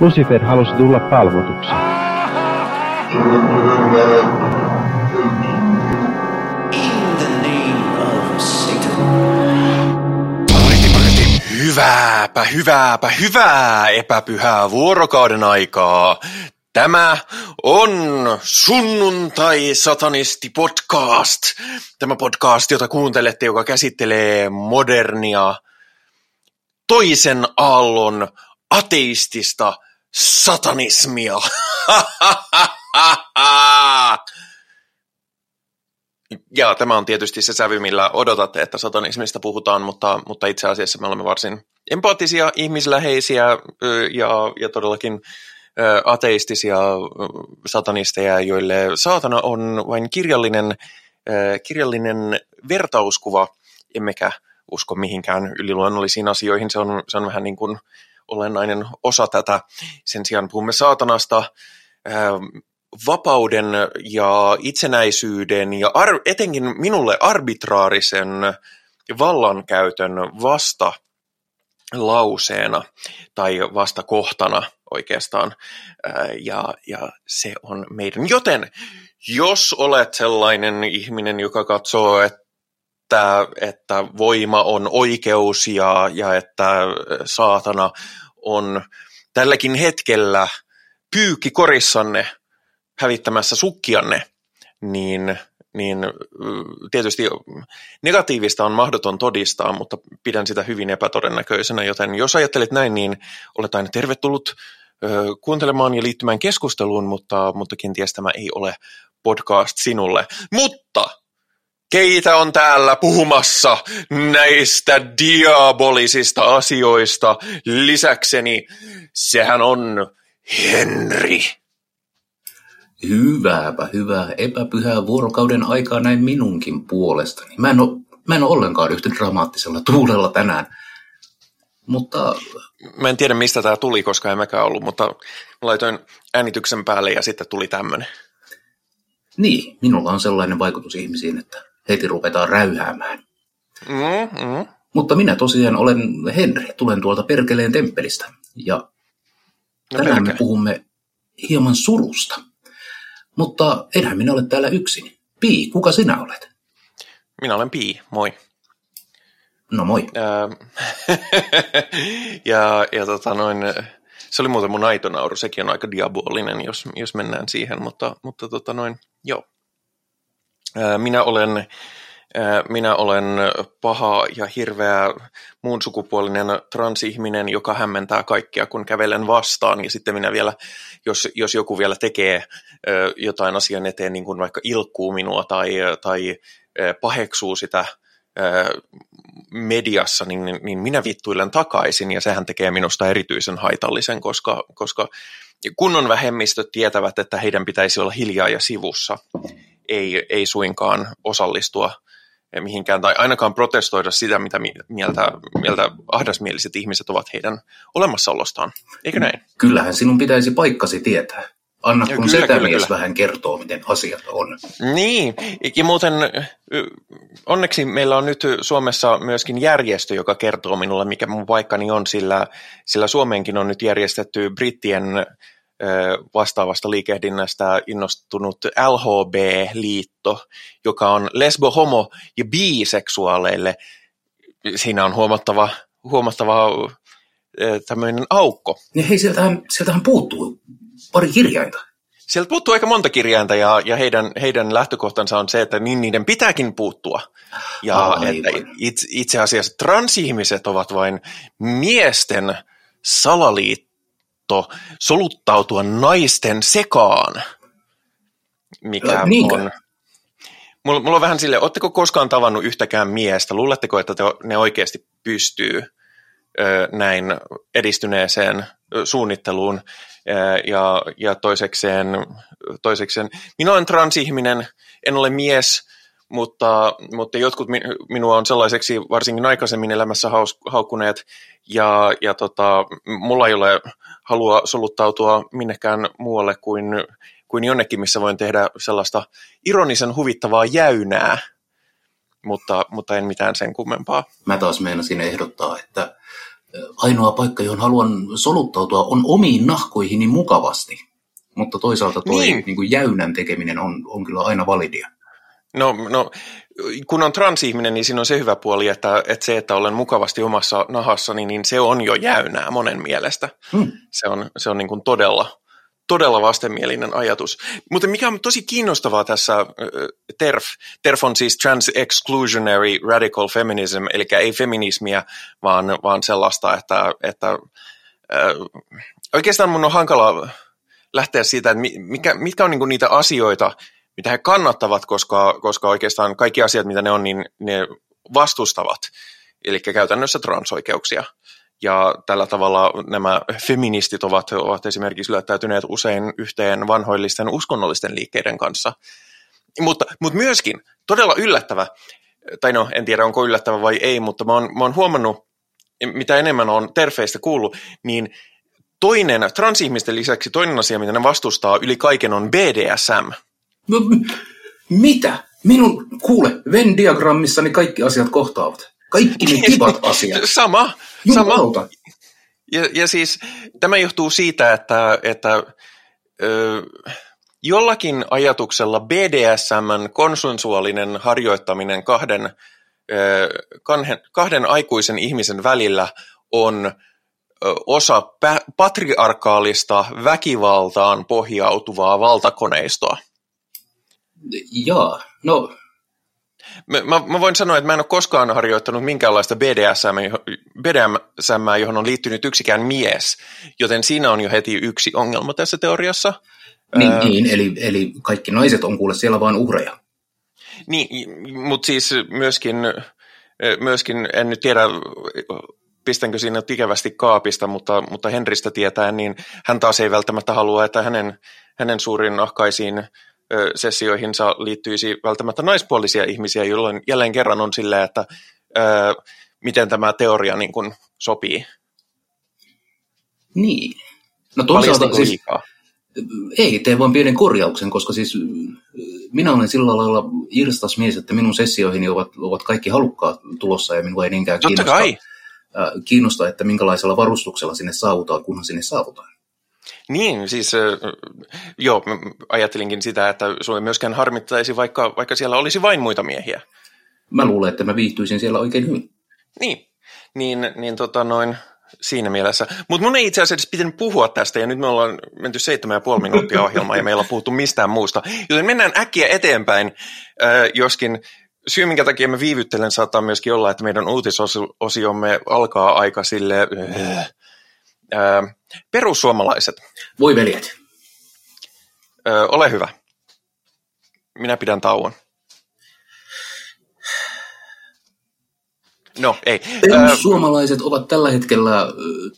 Lucifer halusi tulla palvotuksi. Hyvääpä, hyvääpä, hyvää epäpyhää vuorokauden aikaa. Tämä on Sunnuntai Satanisti podcast. Tämä podcast, jota kuuntelette, joka käsittelee modernia toisen aallon ateistista satanismia. Ja tämä on tietysti se sävy, millä odotatte, että satanismista puhutaan, mutta, mutta itse asiassa me olemme varsin empaattisia, ihmisläheisiä ja, ja todellakin ateistisia satanisteja, joille saatana on vain kirjallinen, kirjallinen vertauskuva, emmekä usko mihinkään yliluonnollisiin asioihin. Se on, se on vähän niin kuin olennainen osa tätä. Sen sijaan puhumme saatanasta, vapauden ja itsenäisyyden ja ar- etenkin minulle arbitraarisen vallankäytön vasta lauseena tai vastakohtana oikeastaan. Ja, ja se on meidän. Joten jos olet sellainen ihminen, joka katsoo, että, että voima on oikeus ja, ja että saatana on tälläkin hetkellä pyykki korissanne hävittämässä sukkianne, niin, niin tietysti negatiivista on mahdoton todistaa, mutta pidän sitä hyvin epätodennäköisenä, joten jos ajattelet näin, niin olet aina tervetullut kuuntelemaan ja liittymään keskusteluun, mutta, mutta kenties tämä ei ole podcast sinulle. Mutta keitä on täällä puhumassa näistä diabolisista asioista lisäkseni? Sehän on Henri. Hyvääpä hyvää epäpyhää vuorokauden aikaa näin minunkin puolestani. Mä en ole, mä en ole ollenkaan yhtä dramaattisella tuulella tänään. Mutta... Mä en tiedä mistä tämä tuli, koska en mäkään ollut, mutta laitoin äänityksen päälle ja sitten tuli tämmöinen. Niin, minulla on sellainen vaikutus ihmisiin, että heti ruvetaan räyhäämään. Mm, mm. Mutta minä tosiaan olen Henri, tulen tuolta Perkeleen temppelistä. Ja no tänään perkele. me puhumme hieman surusta. Mutta enhän minä ole täällä yksin. Pii, kuka sinä olet? Minä olen Pii, moi. No moi. ja, ja tota noin, se oli muuten mun aitonauru, sekin on aika diabolinen, jos, jos mennään siihen, mutta, mutta tota noin, joo. Minä olen, minä olen paha ja hirveä muun sukupuolinen transihminen, joka hämmentää kaikkia, kun kävelen vastaan. Ja sitten minä vielä, jos, jos joku vielä tekee jotain asian eteen, niin kuin vaikka ilkkuu minua tai, tai paheksuu sitä mediassa, niin, niin minä vittuilen takaisin ja sehän tekee minusta erityisen haitallisen, koska, koska kunnon vähemmistöt tietävät, että heidän pitäisi olla hiljaa ja sivussa, ei, ei suinkaan osallistua mihinkään tai ainakaan protestoida sitä, mitä mieltä, mieltä ahdasmieliset ihmiset ovat heidän olemassaolostaan. Eikö näin? Kyllähän sinun pitäisi paikkasi tietää. Anna kun kyllä, setämies kyllä, kyllä. vähän kertoo, miten asiat on. Niin, ja muuten onneksi meillä on nyt Suomessa myöskin järjestö, joka kertoo minulle, mikä mun paikkani on, sillä, sillä Suomeenkin on nyt järjestetty brittien vastaavasta liikehdinnästä innostunut LHB-liitto, joka on lesbo, homo ja biseksuaaleille. Siinä on huomattava, huomattava tämmöinen aukko. Niin hei, sieltähän, sieltähän puuttuu pari kirjainta. Sieltä puuttuu aika monta kirjainta ja, ja heidän, heidän lähtökohtansa on se, että niin niiden pitääkin puuttua. Ja Aivan. että itse, itse asiassa transihmiset ovat vain miesten salaliitto soluttautua naisten sekaan. Mikä äh, on... Mulla, mulla on vähän sille, oletteko koskaan tavannut yhtäkään miestä? Luuletteko, että te, ne oikeasti pystyy ö, näin edistyneeseen suunnitteluun? Ja, ja toisekseen, toisekseen, minä olen transihminen, en ole mies, mutta, mutta jotkut minua on sellaiseksi varsinkin aikaisemmin elämässä haukkuneet, ja, ja tota, mulla ei ole halua soluttautua minnekään muualle kuin, kuin jonnekin, missä voin tehdä sellaista ironisen huvittavaa jäynää, mutta, mutta en mitään sen kummempaa. Mä taas meinasin ehdottaa, että ainoa paikka, johon haluan soluttautua, on omiin nahkoihini mukavasti. Mutta toisaalta tuo niin. niin kuin jäynän tekeminen on, on kyllä aina validia. No, no, kun on transihminen, niin siinä on se hyvä puoli, että, että se, että olen mukavasti omassa nahassani, niin se on jo jäynää monen mielestä. Hmm. Se on, se on niin kuin todella, todella vastenmielinen ajatus. Mutta mikä on tosi kiinnostavaa tässä TERF, TERF on siis Trans-Exclusionary Radical Feminism, eli ei feminismiä, vaan, vaan sellaista, että, että äh, oikeastaan mun on hankala lähteä siitä, että mikä, mitkä on niin niitä asioita, mitä he kannattavat, koska, koska oikeastaan kaikki asiat, mitä ne on, niin ne vastustavat, eli käytännössä transoikeuksia. Ja tällä tavalla nämä feministit ovat, ovat esimerkiksi lyöttäytyneet usein yhteen vanhoillisten uskonnollisten liikkeiden kanssa. Mutta, mutta myöskin todella yllättävä, tai no en tiedä onko yllättävä vai ei, mutta mä oon, mä oon huomannut, mitä enemmän on terfeistä kuullut, niin toinen, transihmisten lisäksi toinen asia, mitä ne vastustaa yli kaiken on BDSM. No, mitä? Minun, kuule, Venn-diagrammissani kaikki asiat kohtaavat. Kaikki ne kivat asiat. Sama, sama. Ja, ja siis tämä johtuu siitä, että, että ö, jollakin ajatuksella BDSMn konsensuaalinen harjoittaminen kahden, ö, kahden, kahden aikuisen ihmisen välillä on osa patriarkaalista väkivaltaan pohjautuvaa valtakoneistoa. Joo, no... Mä, mä, voin sanoa, että mä en ole koskaan harjoittanut minkäänlaista BDSM, BDSM, johon on liittynyt yksikään mies, joten siinä on jo heti yksi ongelma tässä teoriassa. Niin, Ää... niin eli, eli kaikki naiset on kuule siellä vain uhreja. Niin, mutta siis myöskin, myöskin, en nyt tiedä, pistänkö siinä ikävästi kaapista, mutta, mutta Henristä tietää, niin hän taas ei välttämättä halua, että hänen, hänen suurin nahkaisiin sessioihinsa liittyisi välttämättä naispuolisia ihmisiä, jolloin jälleen kerran on silleen, että ö, miten tämä teoria niin kuin sopii. Niin. No toisaalta siis, liikaa? ei, tee vain pienen korjauksen, koska siis minä olen sillä lailla irstas mies, että minun sessioihini ovat, ovat kaikki halukkaat tulossa ja minua ei niinkään kiinnosta, kiinnosta, että minkälaisella varustuksella sinne saavutaan, kunhan sinne saavutaan. Niin, siis joo, ajattelinkin sitä, että sinua myöskään harmittaisi, vaikka, vaikka siellä olisi vain muita miehiä. Mä luulen, että mä viihtyisin siellä oikein hyvin. Niin, niin, niin tota noin, siinä mielessä. Mutta mun ei itse asiassa pitänyt puhua tästä, ja nyt me ollaan menty seitsemän ja puoli minuuttia ohjelmaa, ja meillä on puhuttu mistään muusta. Joten mennään äkkiä eteenpäin, äh, joskin syy, minkä takia me viivyttelen, saattaa myöskin olla, että meidän uutisosiomme alkaa aika sille... Äh, äh, perussuomalaiset. Voi veljet. Ö, ole hyvä. Minä pidän tauon. No, ei. Perussuomalaiset ovat tällä hetkellä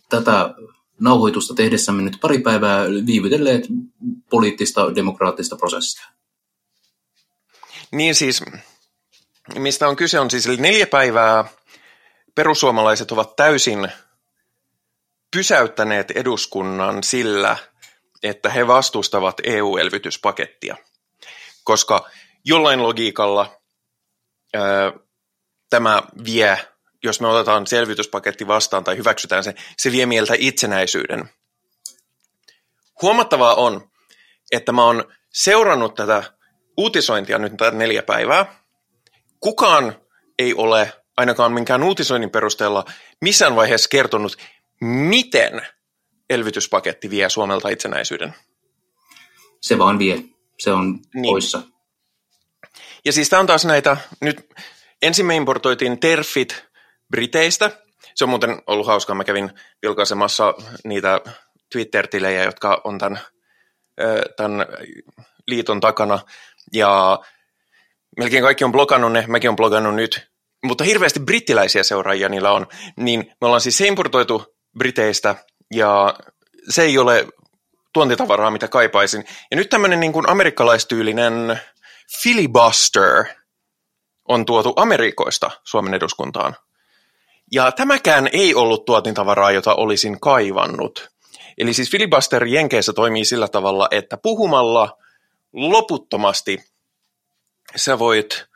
tätä nauhoitusta tehdessämme nyt pari päivää viivytelleet poliittista demokraattista prosessia. Niin siis, mistä on kyse on siis, eli neljä päivää perussuomalaiset ovat täysin pysäyttäneet eduskunnan sillä, että he vastustavat EU-elvytyspakettia, koska jollain logiikalla ää, tämä vie, jos me otetaan selvityspaketti vastaan tai hyväksytään se, se vie mieltä itsenäisyyden. Huomattavaa on, että mä oon seurannut tätä uutisointia nyt tätä neljä päivää. Kukaan ei ole ainakaan minkään uutisoinnin perusteella missään vaiheessa kertonut, miten elvytyspaketti vie Suomelta itsenäisyyden? Se vaan vie. Se on niin. poissa. Ja siis tämä on taas näitä, nyt ensin me importoitiin terfit Briteistä. Se on muuten ollut hauskaa. Mä kävin vilkaisemassa niitä Twitter-tilejä, jotka on tämän, tämän liiton takana. Ja melkein kaikki on blokannut ne, mäkin on blokannut nyt. Mutta hirveästi brittiläisiä seuraajia niillä on. Niin me ollaan siis importoitu Briteistä, ja se ei ole tuontitavaraa, mitä kaipaisin. Ja nyt tämmöinen niin kuin amerikkalaistyylinen filibuster on tuotu Amerikoista Suomen eduskuntaan. Ja tämäkään ei ollut tuotintavaraa, jota olisin kaivannut. Eli siis filibuster Jenkeissä toimii sillä tavalla, että puhumalla loputtomasti sä voit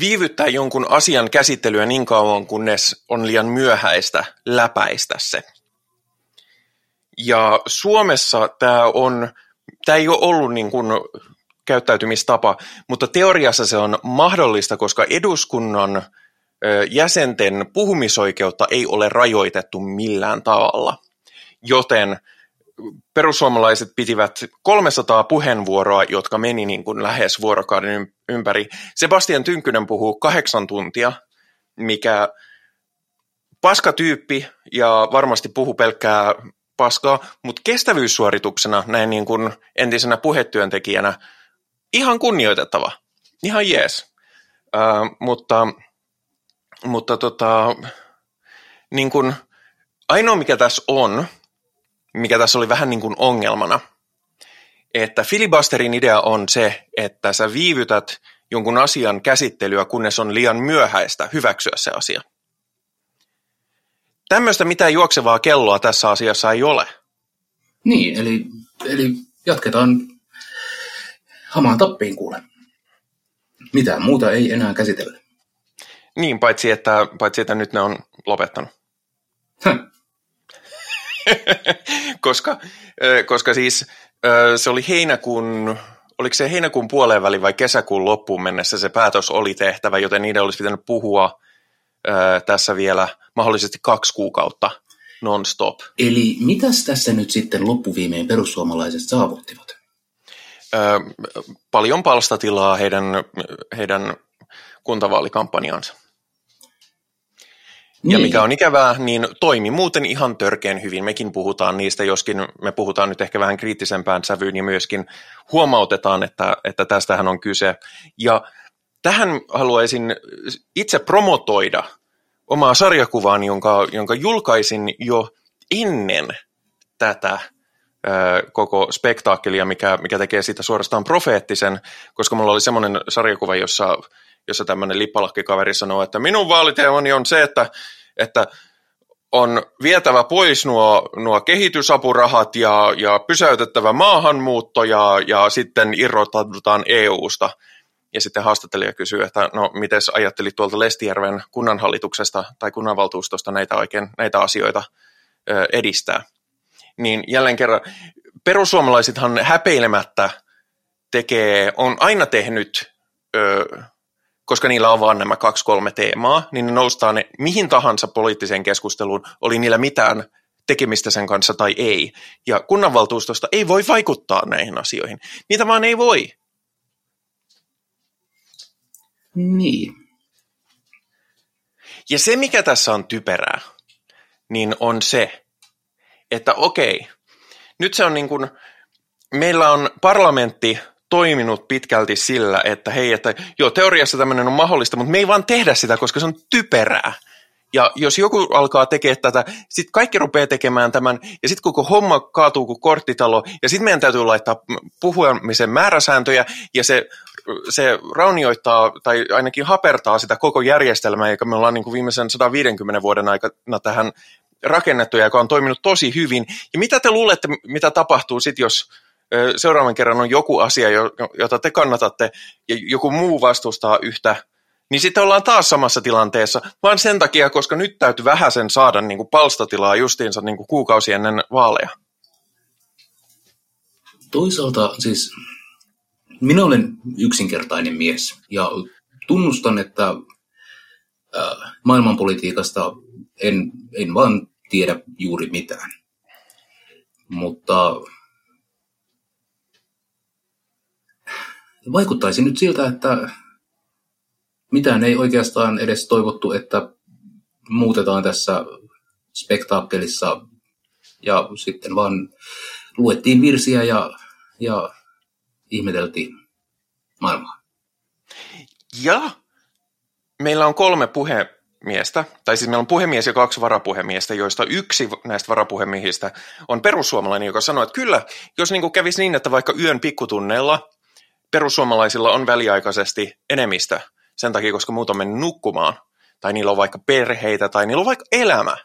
viivyttää jonkun asian käsittelyä niin kauan, kunnes on liian myöhäistä läpäistä se. Ja Suomessa tämä on, tämä ei ole ollut niin kuin käyttäytymistapa, mutta teoriassa se on mahdollista, koska eduskunnan jäsenten puhumisoikeutta ei ole rajoitettu millään tavalla. Joten perussuomalaiset pitivät 300 puheenvuoroa, jotka meni niin kuin lähes vuorokauden ympäri. Sebastian Tynkkynen puhuu kahdeksan tuntia, mikä paskatyyppi ja varmasti puhu pelkkää paskaa, mutta kestävyyssuorituksena näin niin kuin entisenä puhetyöntekijänä ihan kunnioitettava, ihan jees. Uh, mutta mutta tota, niin kuin, ainoa mikä tässä on, mikä tässä oli vähän niin kuin ongelmana, että filibusterin idea on se, että sä viivytät jonkun asian käsittelyä, kunnes on liian myöhäistä hyväksyä se asia. Tämmöistä mitään juoksevaa kelloa tässä asiassa ei ole. Niin, eli, eli jatketaan hamaan tappiin kuule. Mitään muuta ei enää käsitellä. Niin, paitsi että, paitsi että nyt ne on lopettanut. koska, koska siis se oli heinäkuun, oliko se heinäkuun puoleen väliin vai kesäkuun loppuun mennessä se päätös oli tehtävä, joten niiden olisi pitänyt puhua tässä vielä mahdollisesti kaksi kuukautta non-stop. Eli mitäs tässä nyt sitten loppuviimein perussuomalaiset saavuttivat? paljon palstatilaa heidän, heidän kuntavaalikampanjaansa. Niin. Ja mikä on ikävää, niin toimi muuten ihan törkeän hyvin. Mekin puhutaan niistä, joskin me puhutaan nyt ehkä vähän kriittisempään sävyyn ja myöskin huomautetaan, että, että tästähän on kyse. Ja tähän haluaisin itse promotoida omaa sarjakuvaan, jonka, jonka julkaisin jo ennen tätä koko spektaakkelia, mikä, mikä tekee siitä suorastaan profeettisen, koska mulla oli semmoinen sarjakuva, jossa jossa tämmöinen lippalakkikaveri sanoo, että minun vaaliteemani on se, että, että on vietävä pois nuo, nuo kehitysapurahat ja, ja pysäytettävä maahanmuutto ja, ja sitten irrottaudutaan EU-sta. Ja sitten haastattelija kysyy, että no miten ajattelit tuolta Lestijärven kunnanhallituksesta tai kunnanvaltuustosta näitä, oikein, näitä asioita ö, edistää. Niin jälleen kerran, perussuomalaisethan häpeilemättä tekee, on aina tehnyt ö, koska niillä on vain nämä kaksi-kolme teemaa, niin ne noustaa ne mihin tahansa poliittiseen keskusteluun, oli niillä mitään tekemistä sen kanssa tai ei. Ja kunnanvaltuustosta ei voi vaikuttaa näihin asioihin. Niitä vaan ei voi. Niin. Ja se, mikä tässä on typerää, niin on se, että okei, nyt se on niin kuin, meillä on parlamentti toiminut pitkälti sillä, että hei, että joo, teoriassa tämmöinen on mahdollista, mutta me ei vaan tehdä sitä, koska se on typerää. Ja jos joku alkaa tekemään tätä, sitten kaikki rupeaa tekemään tämän, ja sitten koko homma kaatuu kuin korttitalo, ja sitten meidän täytyy laittaa puhumisen määräsääntöjä, ja se, se raunioittaa, tai ainakin hapertaa sitä koko järjestelmää, joka me ollaan niin kuin viimeisen 150 vuoden aikana tähän rakennettu, ja joka on toiminut tosi hyvin. Ja mitä te luulette, mitä tapahtuu sitten, jos seuraavan kerran on joku asia, jota te kannatatte ja joku muu vastustaa yhtä, niin sitten ollaan taas samassa tilanteessa, vaan sen takia, koska nyt täytyy vähäsen saada niin kuin palstatilaa justiinsa niin kuin kuukausi ennen vaaleja. Toisaalta siis minä olen yksinkertainen mies ja tunnustan, että maailmanpolitiikasta en, en vaan tiedä juuri mitään. Mutta vaikuttaisi nyt siltä, että mitään ei oikeastaan edes toivottu, että muutetaan tässä spektaakkelissa ja sitten vaan luettiin virsiä ja, ja ihmeteltiin maailmaa. Ja meillä on kolme puhemiestä, tai siis meillä on puhemies ja kaksi varapuhemiestä, joista yksi näistä varapuhemiehistä on perussuomalainen, joka sanoi, että kyllä, jos niin kävisi niin, että vaikka yön pikkutunneilla perussuomalaisilla on väliaikaisesti enemmistö sen takia, koska muut on mennyt nukkumaan, tai niillä on vaikka perheitä, tai niillä on vaikka elämä.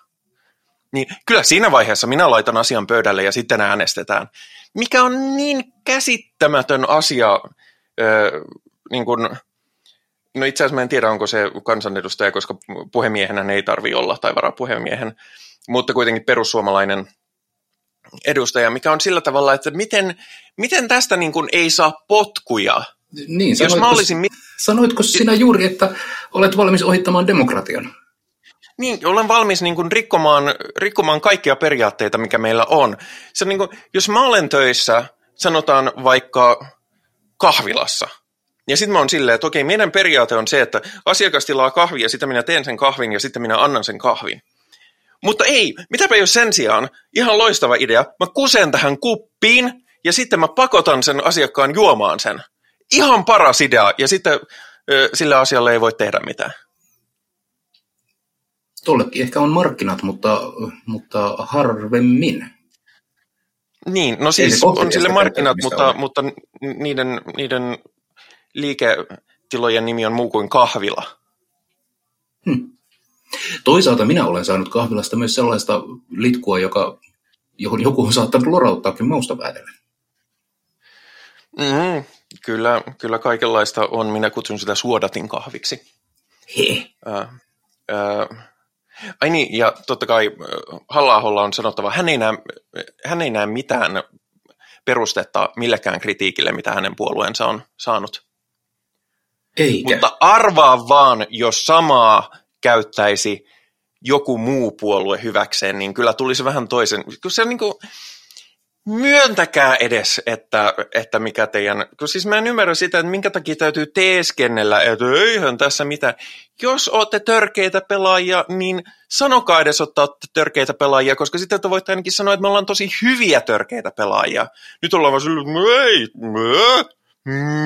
Niin kyllä siinä vaiheessa minä laitan asian pöydälle ja sitten äänestetään. Mikä on niin käsittämätön asia, ö, niin kuin, no itse asiassa mä en tiedä, onko se kansanedustaja, koska puhemiehenä ei tarvi olla, tai varapuhemiehen, mutta kuitenkin perussuomalainen edustaja, mikä on sillä tavalla, että miten, miten tästä niin kuin ei saa potkuja. Niin, sanoitko, Jos mä olisin... sanoitko sinä juuri, että olet valmis ohittamaan demokratian? Niin, olen valmis niin kuin rikkomaan, rikkomaan kaikkia periaatteita, mikä meillä on. Se, niin kuin, jos mä olen töissä, sanotaan vaikka kahvilassa, ja sitten mä oon silleen, että okei, meidän periaate on se, että asiakas tilaa kahvia, sitten minä teen sen kahvin ja sitten minä annan sen kahvin. Mutta ei, mitäpä jos sen sijaan, ihan loistava idea, mä kusen tähän kuppiin ja sitten mä pakotan sen asiakkaan juomaan sen. Ihan paras idea ja sitten sillä asialle ei voi tehdä mitään. Tuollekin ehkä on markkinat, mutta, mutta harvemmin. Niin, no siis on sille markkinat, mutta, mutta niiden, niiden liiketilojen nimi on muu kuin kahvila. Hmm. Toisaalta minä olen saanut kahvilasta myös sellaista litkua, joka, johon joku on saattanut lorauttaakin mausta päätellen. Mm, kyllä, kyllä kaikenlaista on. Minä kutsun sitä suodatin kahviksi. He. Äh, äh, ai niin, ja totta kai halla on sanottava, hän ei, näe, hän ei näe mitään perustetta millekään kritiikille, mitä hänen puolueensa on saanut. Eikä. Mutta arvaa vaan, jos samaa käyttäisi joku muu puolue hyväkseen, niin kyllä tulisi vähän toisen. Se niin kuin, myöntäkää edes, että, että mikä teidän, kun siis mä en ymmärrä sitä, että minkä takia täytyy teeskennellä, että eihän tässä mitään. Jos olette törkeitä pelaajia, niin sanokaa edes, että olette törkeitä pelaajia, koska sitten te voitte ainakin sanoa, että me ollaan tosi hyviä törkeitä pelaajia. Nyt ollaan vaan sillä, ei,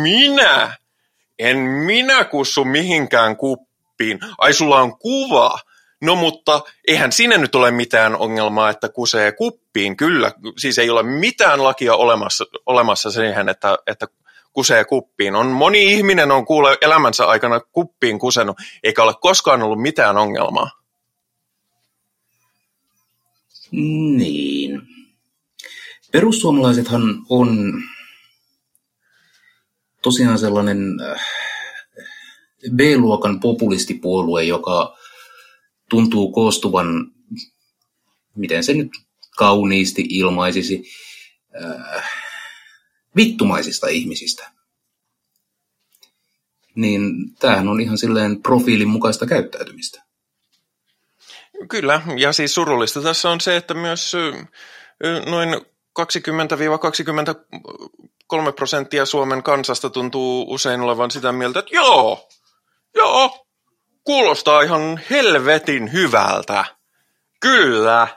minä, en minä kussu mihinkään kuppiin. Ai sulla on kuva. No mutta eihän sinne nyt ole mitään ongelmaa, että kusee kuppiin. Kyllä, siis ei ole mitään lakia olemassa, olemassa siihen, että, että kusee kuppiin. On moni ihminen on kuule elämänsä aikana kuppiin kusenut, eikä ole koskaan ollut mitään ongelmaa. Niin. Perussuomalaisethan on tosiaan sellainen äh, B-luokan populistipuolue, joka tuntuu koostuvan, miten se nyt kauniisti ilmaisisi, äh, vittumaisista ihmisistä. Niin tämähän on ihan silleen profiilin mukaista käyttäytymistä. Kyllä, ja siis surullista tässä on se, että myös noin 20-23 prosenttia Suomen kansasta tuntuu usein olevan sitä mieltä, että joo, joo, kuulostaa ihan helvetin hyvältä. Kyllä.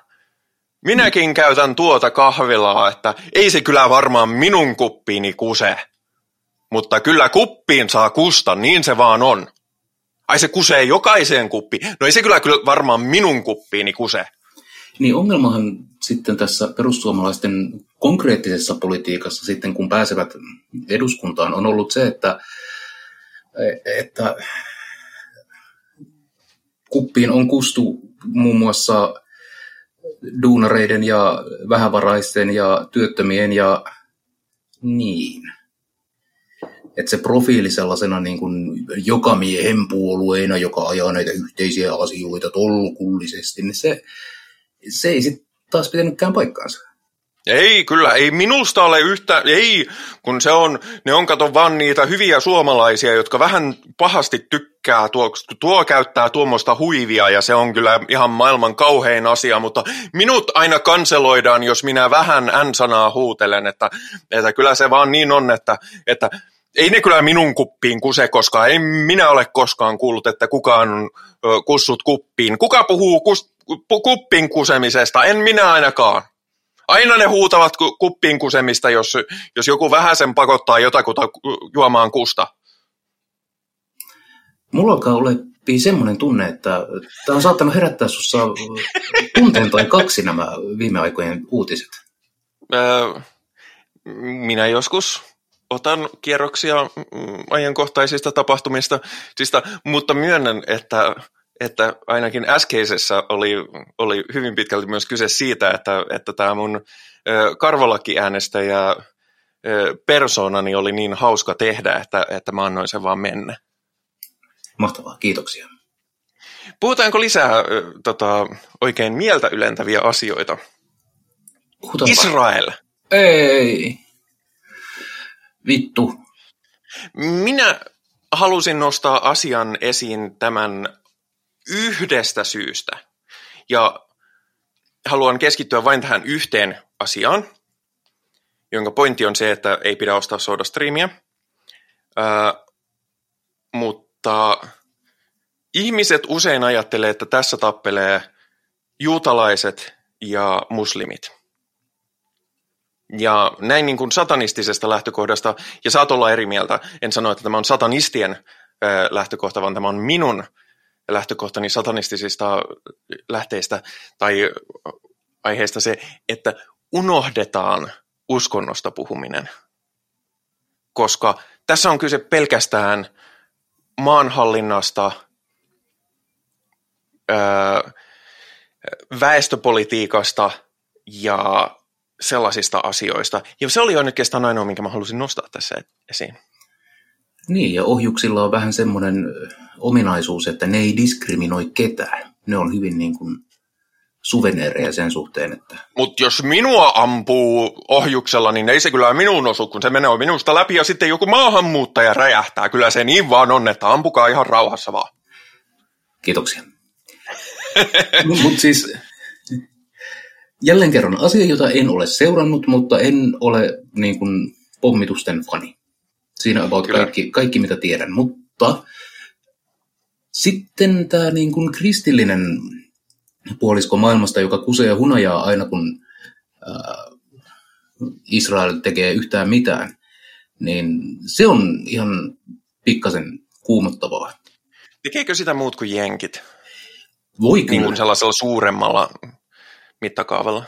Minäkin käytän tuota kahvilaa, että ei se kyllä varmaan minun kuppiini kuse. Mutta kyllä kuppiin saa kusta, niin se vaan on. Ai se kusee jokaiseen kuppiin. No ei se kyllä, kyllä varmaan minun kuppiini kuse. Niin ongelmahan sitten tässä perussuomalaisten konkreettisessa politiikassa sitten, kun pääsevät eduskuntaan, on ollut se, että, että kuppiin on kustu muun muassa duunareiden ja vähävaraisten ja työttömien ja niin. Että se profiili sellaisena niin kuin joka miehen puolueena, joka ajaa näitä yhteisiä asioita tolkullisesti, niin se, se ei sitten taas pitänytkään paikkaansa. Ei, kyllä, ei minusta ole yhtä, ei, kun se on, ne on kato vaan niitä hyviä suomalaisia, jotka vähän pahasti tykkää, tuo, tuo käyttää tuommoista huivia ja se on kyllä ihan maailman kauhein asia, mutta minut aina kanseloidaan, jos minä vähän N-sanaa huutelen, että, että kyllä se vaan niin on, että, että ei ne kyllä minun kuppiin kuse koska ei minä ole koskaan kuullut, että kukaan on kussut kuppiin. Kuka puhuu kus, kuppin kusemisesta? En minä ainakaan. Aina ne huutavat kuppiin kusemista, jos, jos joku vähäsen pakottaa jotakuta juomaan kusta. Mulla alkaa olla semmoinen tunne, että tämä on saattanut herättää sinussa tunteen tai kaksi nämä viime aikojen uutiset. Minä joskus otan kierroksia mm, ajankohtaisista tapahtumista, mutta myönnän, että että ainakin äskeisessä oli, oli hyvin pitkälti myös kyse siitä, että, että tämä mun karvolaki-äänestäjä persoonani oli niin hauska tehdä, että, että mä annoin sen vaan mennä. Mahtavaa, kiitoksia. Puhutaanko lisää äh, tota, oikein mieltä ylentäviä asioita? Puhutaanpa. Israel. Ei. Vittu. Minä halusin nostaa asian esiin tämän yhdestä syystä. Ja haluan keskittyä vain tähän yhteen asiaan, jonka pointti on se, että ei pidä ostaa SodaStreamia. Öö, mutta ihmiset usein ajattelee, että tässä tappelee juutalaiset ja muslimit. Ja näin niin kuin satanistisesta lähtökohdasta, ja saat olla eri mieltä, en sano, että tämä on satanistien lähtökohta, vaan tämä on minun lähtökohtani satanistisista lähteistä tai aiheesta se, että unohdetaan uskonnosta puhuminen. Koska tässä on kyse pelkästään maanhallinnasta, väestöpolitiikasta ja sellaisista asioista. Ja se oli oikeastaan ainoa, minkä mä halusin nostaa tässä esiin. Niin, ja ohjuksilla on vähän semmoinen ominaisuus, että ne ei diskriminoi ketään. Ne on hyvin niin kuin suveneereja sen suhteen, että... Mutta jos minua ampuu ohjuksella, niin ei se kyllä minun osu, kun se menee minusta läpi ja sitten joku maahanmuuttaja räjähtää. Kyllä se niin vaan on, että ampukaa ihan rauhassa vaan. Kiitoksia. Mutta siis jälleen kerran asia, jota en ole seurannut, mutta en ole niin kuin, pommitusten fani. Siinä about kaikki, kaikki, mitä tiedän. Mutta sitten tämä niin kuin kristillinen puolisko maailmasta, joka kusee hunajaa aina kun äh, Israel tekee yhtään mitään, niin se on ihan pikkasen kuumottavaa. Tekeekö sitä muut kuin jenkit? Voi kyllä. Niin kuin sellaisella suuremmalla mittakaavalla?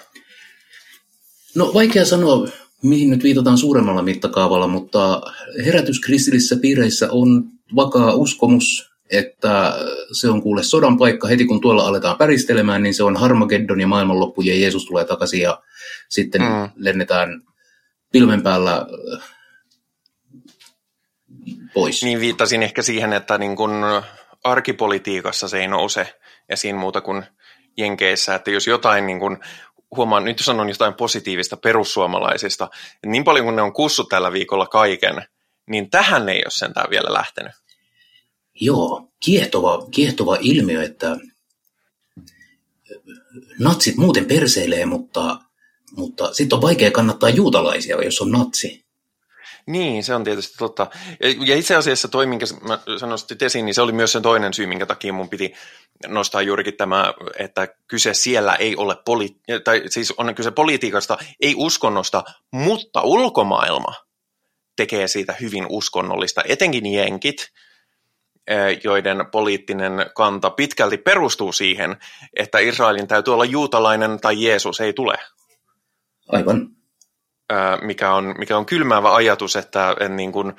No vaikea sanoa, mihin nyt viitataan suuremmalla mittakaavalla, mutta herätyskristillissä piireissä on vakaa uskomus, että se on kuule sodan paikka. Heti kun tuolla aletaan päristelemään, niin se on Harmageddon ja maailmanloppu ja Jeesus tulee takaisin ja sitten mm. lennetään pilven päällä äh, pois. Niin viittasin ehkä siihen, että niin kun arkipolitiikassa se ei nouse esiin muuta kuin Jenkeissä, että jos jotain niin kun, huomaan, nyt sanon jotain positiivista perussuomalaisista, että niin paljon kuin ne on kussut tällä viikolla kaiken, niin tähän ei ole sentään vielä lähtenyt. Joo, kiehtova, kiehtova ilmiö, että natsit muuten perseilee, mutta, mutta sitten on vaikea kannattaa juutalaisia, jos on natsi. Niin, se on tietysti totta. Ja itse asiassa toi, minkä sä nostit esiin, niin se oli myös sen toinen syy, minkä takia mun piti nostaa juurikin tämä, että kyse siellä ei ole, poli- tai siis on kyse politiikasta, ei uskonnosta, mutta ulkomaailma tekee siitä hyvin uskonnollista, etenkin jenkit, joiden poliittinen kanta pitkälti perustuu siihen, että Israelin täytyy olla juutalainen tai Jeesus ei tule. Aivan. Mikä on, mikä on kylmäävä ajatus, että niin kuin,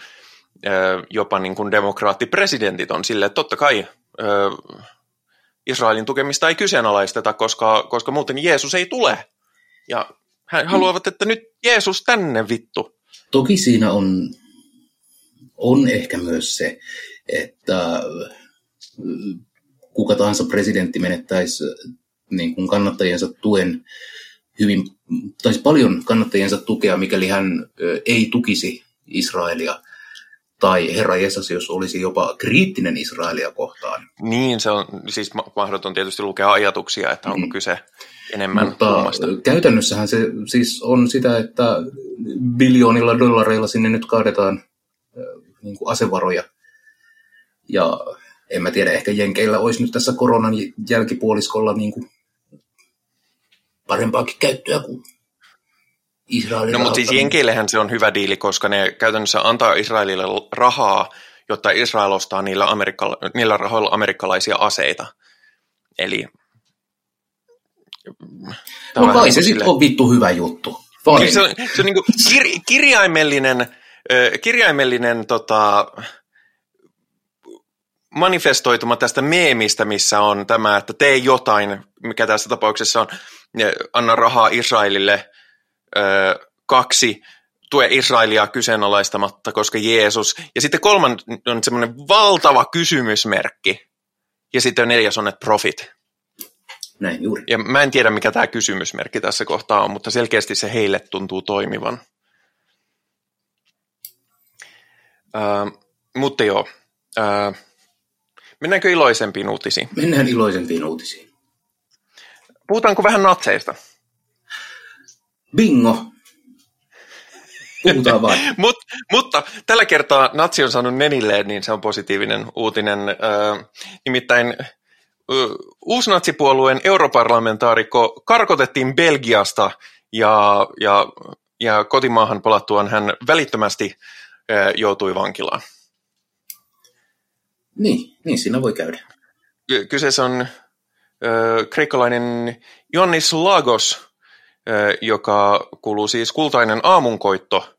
jopa niin kuin demokraattipresidentit on sille, että totta kai Israelin tukemista ei kyseenalaisteta, koska, koska muuten Jeesus ei tule. Ja he haluavat, että nyt Jeesus tänne vittu. Toki siinä on, on ehkä myös se, että kuka tahansa presidentti menettäisi niin kuin kannattajiensa tuen hyvin, tai paljon kannattajiensa tukea, mikäli hän ei tukisi Israelia – tai Herra Jeesus, jos olisi jopa kriittinen Israelia kohtaan. Niin, se on siis mahdoton tietysti lukea ajatuksia, että onko mm. kyse enemmän Mutta kummasta. käytännössähän se siis on sitä, että biljoonilla dollareilla sinne nyt kaadetaan niin kuin asevaroja. Ja en mä tiedä, ehkä Jenkeillä olisi nyt tässä koronan jälkipuoliskolla niin kuin parempaakin käyttöä kuin Israelin No mutta siis Jenkeillehän se on hyvä diili, koska ne käytännössä antaa Israelille rahaa, jotta Israel ostaa niillä, amerikkala- niillä rahoilla amerikkalaisia aseita. Eli... No kai se sitten on vittu hyvä juttu. Fine. Se on, se on niin kuin kir- kirjaimellinen, kirjaimellinen tota, manifestoituma tästä meemistä, missä on tämä, että tee jotain, mikä tässä tapauksessa on, anna rahaa Israelille – kaksi tue Israelia kyseenalaistamatta, koska Jeesus. Ja sitten kolman on semmoinen valtava kysymysmerkki. Ja sitten neljäs on, että profit. Näin juuri. Ja mä en tiedä, mikä tämä kysymysmerkki tässä kohtaa on, mutta selkeästi se heille tuntuu toimivan. Uh, mutta joo, uh, mennäänkö iloisempiin uutisiin? Mennään iloisempiin uutisiin. Puhutaanko vähän natseista? Bingo! Puhutaan vain. Mut, mutta tällä kertaa natsi on saanut nenilleen, niin se on positiivinen uutinen. Uh, nimittäin uusnatsipuolueen europarlamentaarikko karkotettiin Belgiasta ja, ja, ja kotimaahan palattuaan hän välittömästi joutui vankilaan. Niin, niin siinä voi käydä. Kyseessä on ö, kreikkalainen Ioannis Lagos, ö, joka kuuluu siis kultainen aamunkoitto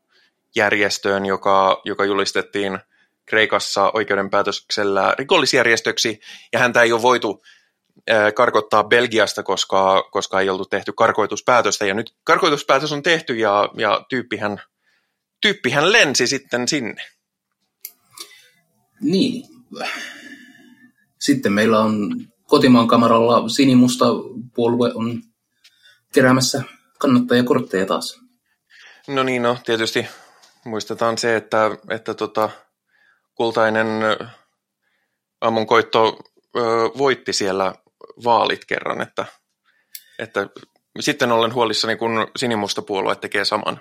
järjestöön, joka, joka julistettiin – Kreikassa oikeudenpäätöksellä rikollisjärjestöksi, ja häntä ei ole voitu karkottaa Belgiasta, koska, koska ei oltu tehty karkoituspäätöstä, ja nyt karkoituspäätös on tehty, ja, ja tyyppihän, tyyppihän lensi sitten sinne. Niin. Sitten meillä on kotimaan kamaralla sinimusta puolue on keräämässä kannattajakortteja taas. No niin, no tietysti muistetaan se, että, että tota, kultainen aamunkoitto voitti siellä vaalit kerran, että, että sitten olen huolissani, kun sinimusta puolue tekee saman.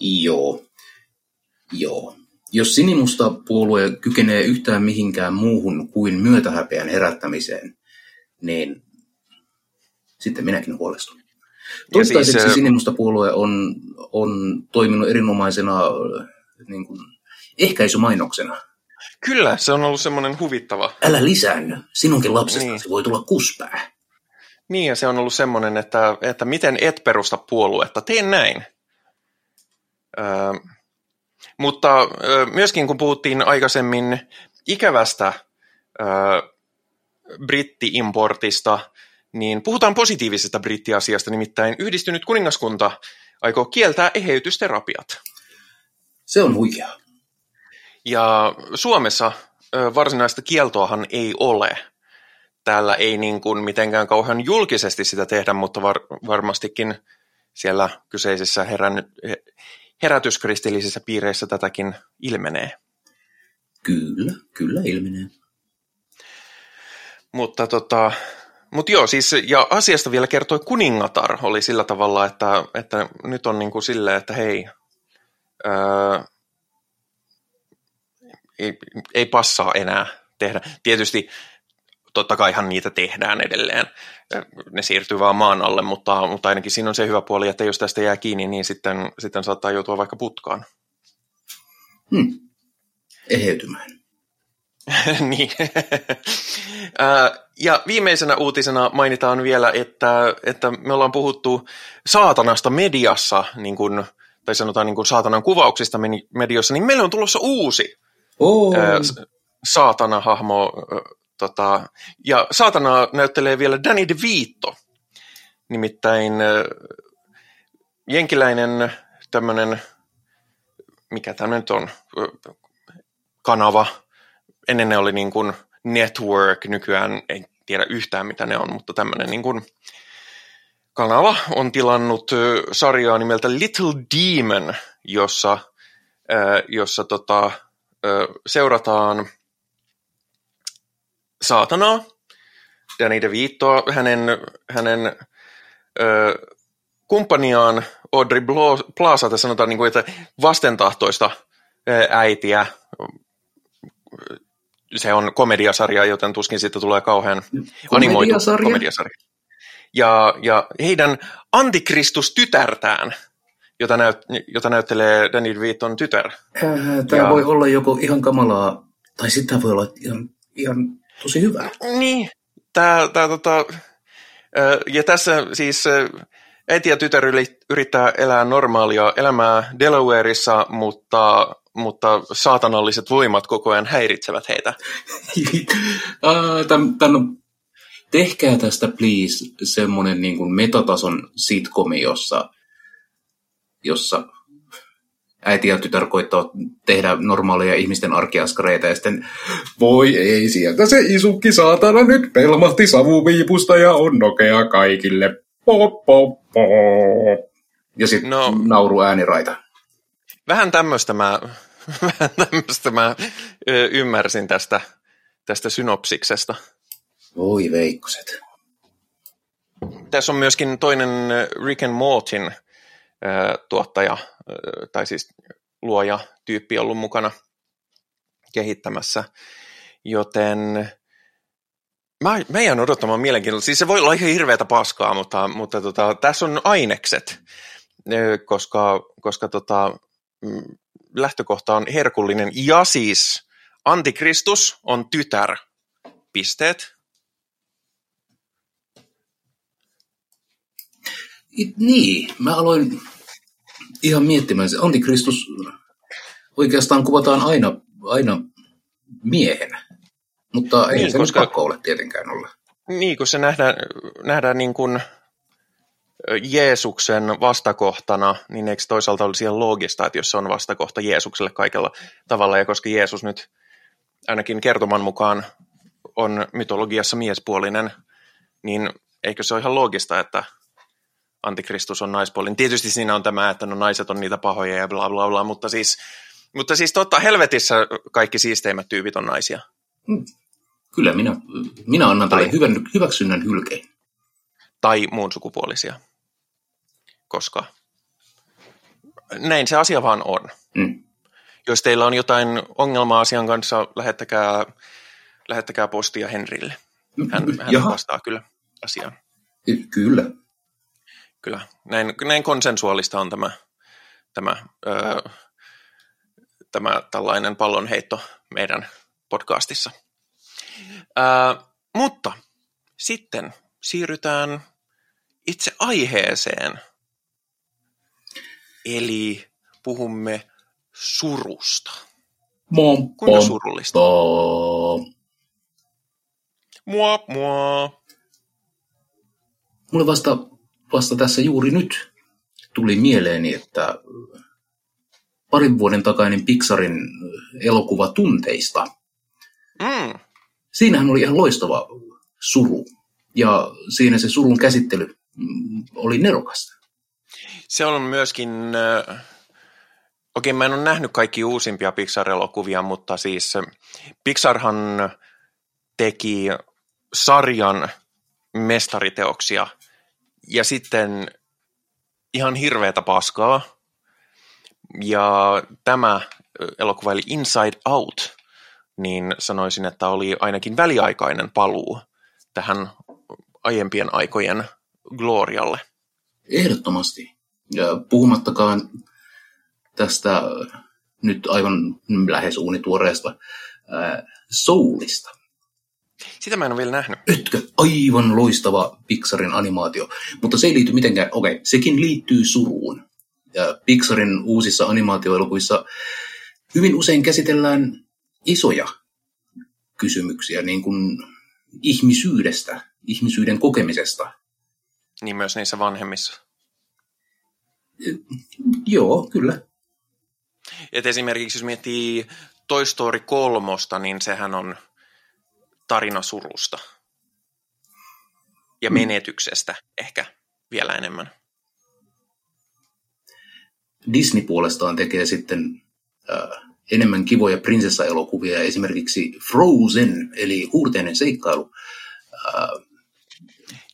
Joo. Joo. Jos sinimusta puolue kykenee yhtään mihinkään muuhun kuin myötähäpeän herättämiseen, niin sitten minäkin huolestun. Toistaiseksi siis, sinimusta puolue on, on toiminut erinomaisena niin kuin, ehkäisymainoksena. Kyllä, se on ollut semmoinen huvittava. Älä lisäänny, sinunkin lapsesta niin. voi tulla kuspää. Niin, ja se on ollut semmoinen, että, että miten et perusta puoluetta, teen näin. Ö, mutta myöskin kun puhuttiin aikaisemmin ikävästä brittiimportista, niin puhutaan positiivisesta brittiasiasta, nimittäin yhdistynyt kuningaskunta aikoo kieltää eheytysterapiat. Se on huikeaa. Ja Suomessa varsinaista kieltoahan ei ole. Täällä ei niin kuin mitenkään kauhean julkisesti sitä tehdä, mutta var, varmastikin siellä kyseisissä herän, herätyskristillisissä piireissä tätäkin ilmenee. Kyllä, kyllä ilmenee. Mutta tota, mut joo, siis, ja asiasta vielä kertoi kuningatar, oli sillä tavalla, että, että nyt on niin kuin silleen, että hei, öö, ei, ei passaa enää tehdä. Tietysti totta kaihan niitä tehdään edelleen. Ne siirtyy vaan maan alle, mutta, mutta ainakin siinä on se hyvä puoli, että jos tästä jää kiinni, niin sitten, sitten saattaa joutua vaikka putkaan. Hmm. Eheytymään. niin. ja viimeisenä uutisena mainitaan vielä, että, että me ollaan puhuttu saatanasta mediassa, niin kuin, tai sanotaan niin kuin saatanan kuvauksista mediassa, niin meillä on tulossa uusi Oh. saatana-hahmo. Tota, ja saatana näyttelee vielä Danny DeVito, nimittäin jenkiläinen tämmöinen, mikä tämä nyt on, kanava. Ennen ne oli niin kuin network, nykyään ei tiedä yhtään mitä ne on, mutta tämmöinen niin kuin kanava on tilannut sarjaa nimeltä Little Demon, jossa, jossa tota, seurataan saatanaa, Danny DeVitoa, hänen, hänen ö, kumppaniaan Audrey Plaza, tai sanotaan, niin kuin, että vastentahtoista äitiä. Se on komediasarja, joten tuskin siitä tulee kauhean animoitu komediasarja. Ja, ja heidän antikristustytärtään – jota, näyt, jota näyttelee Danny DeViton tytär. Tämä ja... voi olla joko ihan kamalaa, tai sitten voi olla ihan, ihan tosi hyvää. Niin, tämä, tämä tota, ja tässä siis äiti ja tytär yrittää elää normaalia elämää Delawareissa, mutta, mutta saatanalliset voimat koko ajan häiritsevät heitä. Tän, on, tehkää tästä please semmoinen niin kuin metatason sitkomi, jossa jossa äiti ja tytär koittaa tehdä normaaleja ihmisten arkiaskareita ja sitten voi ei, sieltä se isukki saatana nyt pelmahti savuviipusta ja on nokea kaikille. Po, po, po. Ja sitten no, nauru ääniraita. Vähän tämmöistä mä, vähän tämmöistä mä ymmärsin tästä, tästä synopsiksesta. Voi veikkoset. Tässä on myöskin toinen Rick and Mortin tuottaja, tai siis luoja tyyppi ollut mukana kehittämässä, joten mä, mä jään odottamaan mielenkiinnolla. Siis se voi olla ihan hirveätä paskaa, mutta, mutta tota, tässä on ainekset, koska, koska tota, mm, lähtökohta on herkullinen. Ja siis Antikristus on tytär. Pisteet. Niin, mä aloin ihan miettimään, että antikristus oikeastaan kuvataan aina, aina miehenä, mutta ei niin, se koska, pakko ole tietenkään olla. Niin, kun se nähdään, nähdään niin kuin Jeesuksen vastakohtana, niin eikö toisaalta olisi ihan loogista, että jos se on vastakohta Jeesukselle kaikella tavalla, ja koska Jeesus nyt ainakin kertoman mukaan on mytologiassa miespuolinen, niin eikö se ole ihan loogista, että antikristus on naispuolinen. Tietysti siinä on tämä, että no naiset on niitä pahoja ja bla bla bla, mutta siis, mutta siis totta helvetissä kaikki siisteimmät tyypit on naisia. Hmm. Kyllä, minä, minä annan tälle hyvän, hyväksynnän hylkeen. Tai muun sukupuolisia, koska näin se asia vaan on. Mm. Jos teillä on jotain ongelmaa asian kanssa, lähettäkää, lähettäkää postia Henrille. Hän, hän vastaa kyllä asiaan. Kyllä kyllä. Näin, näin konsensuaalista on tämä, tämä, öö, tämä tällainen pallonheitto meidän podcastissa. Öö, mutta sitten siirrytään itse aiheeseen. Eli puhumme surusta. Mom, Kuinka surullista? Mua, mua. Mulle vasta vasta tässä juuri nyt tuli mieleeni, että parin vuoden takainen Pixarin elokuva Tunteista. Mm. Siinähän oli ihan loistava suru. Ja siinä se surun käsittely oli nerokasta. Se on myöskin, äh, okei mä en ole nähnyt kaikki uusimpia Pixar-elokuvia, mutta siis Pixarhan teki sarjan mestariteoksia – ja sitten ihan hirveätä paskaa. Ja tämä elokuva eli Inside Out, niin sanoisin, että oli ainakin väliaikainen paluu tähän aiempien aikojen glorialle. Ehdottomasti. Ja puhumattakaan tästä nyt aivan lähes uunituoreesta Soulista. Sitä mä en ole vielä nähnyt. Etkö? Aivan loistava Pixarin animaatio. Mutta se ei liity mitenkään, okei, okay, sekin liittyy suruun. Ja Pixarin uusissa animaatioelokuissa hyvin usein käsitellään isoja kysymyksiä, niin kuin ihmisyydestä, ihmisyyden kokemisesta. Niin myös niissä vanhemmissa. Joo, kyllä. Et esimerkiksi jos miettii Toy Story kolmosta, niin sehän on tarina surusta ja mm. menetyksestä ehkä vielä enemmän. Disney puolestaan tekee sitten äh, enemmän kivoja prinsessa-elokuvia, esimerkiksi Frozen, eli huurteinen seikkailu. Äh,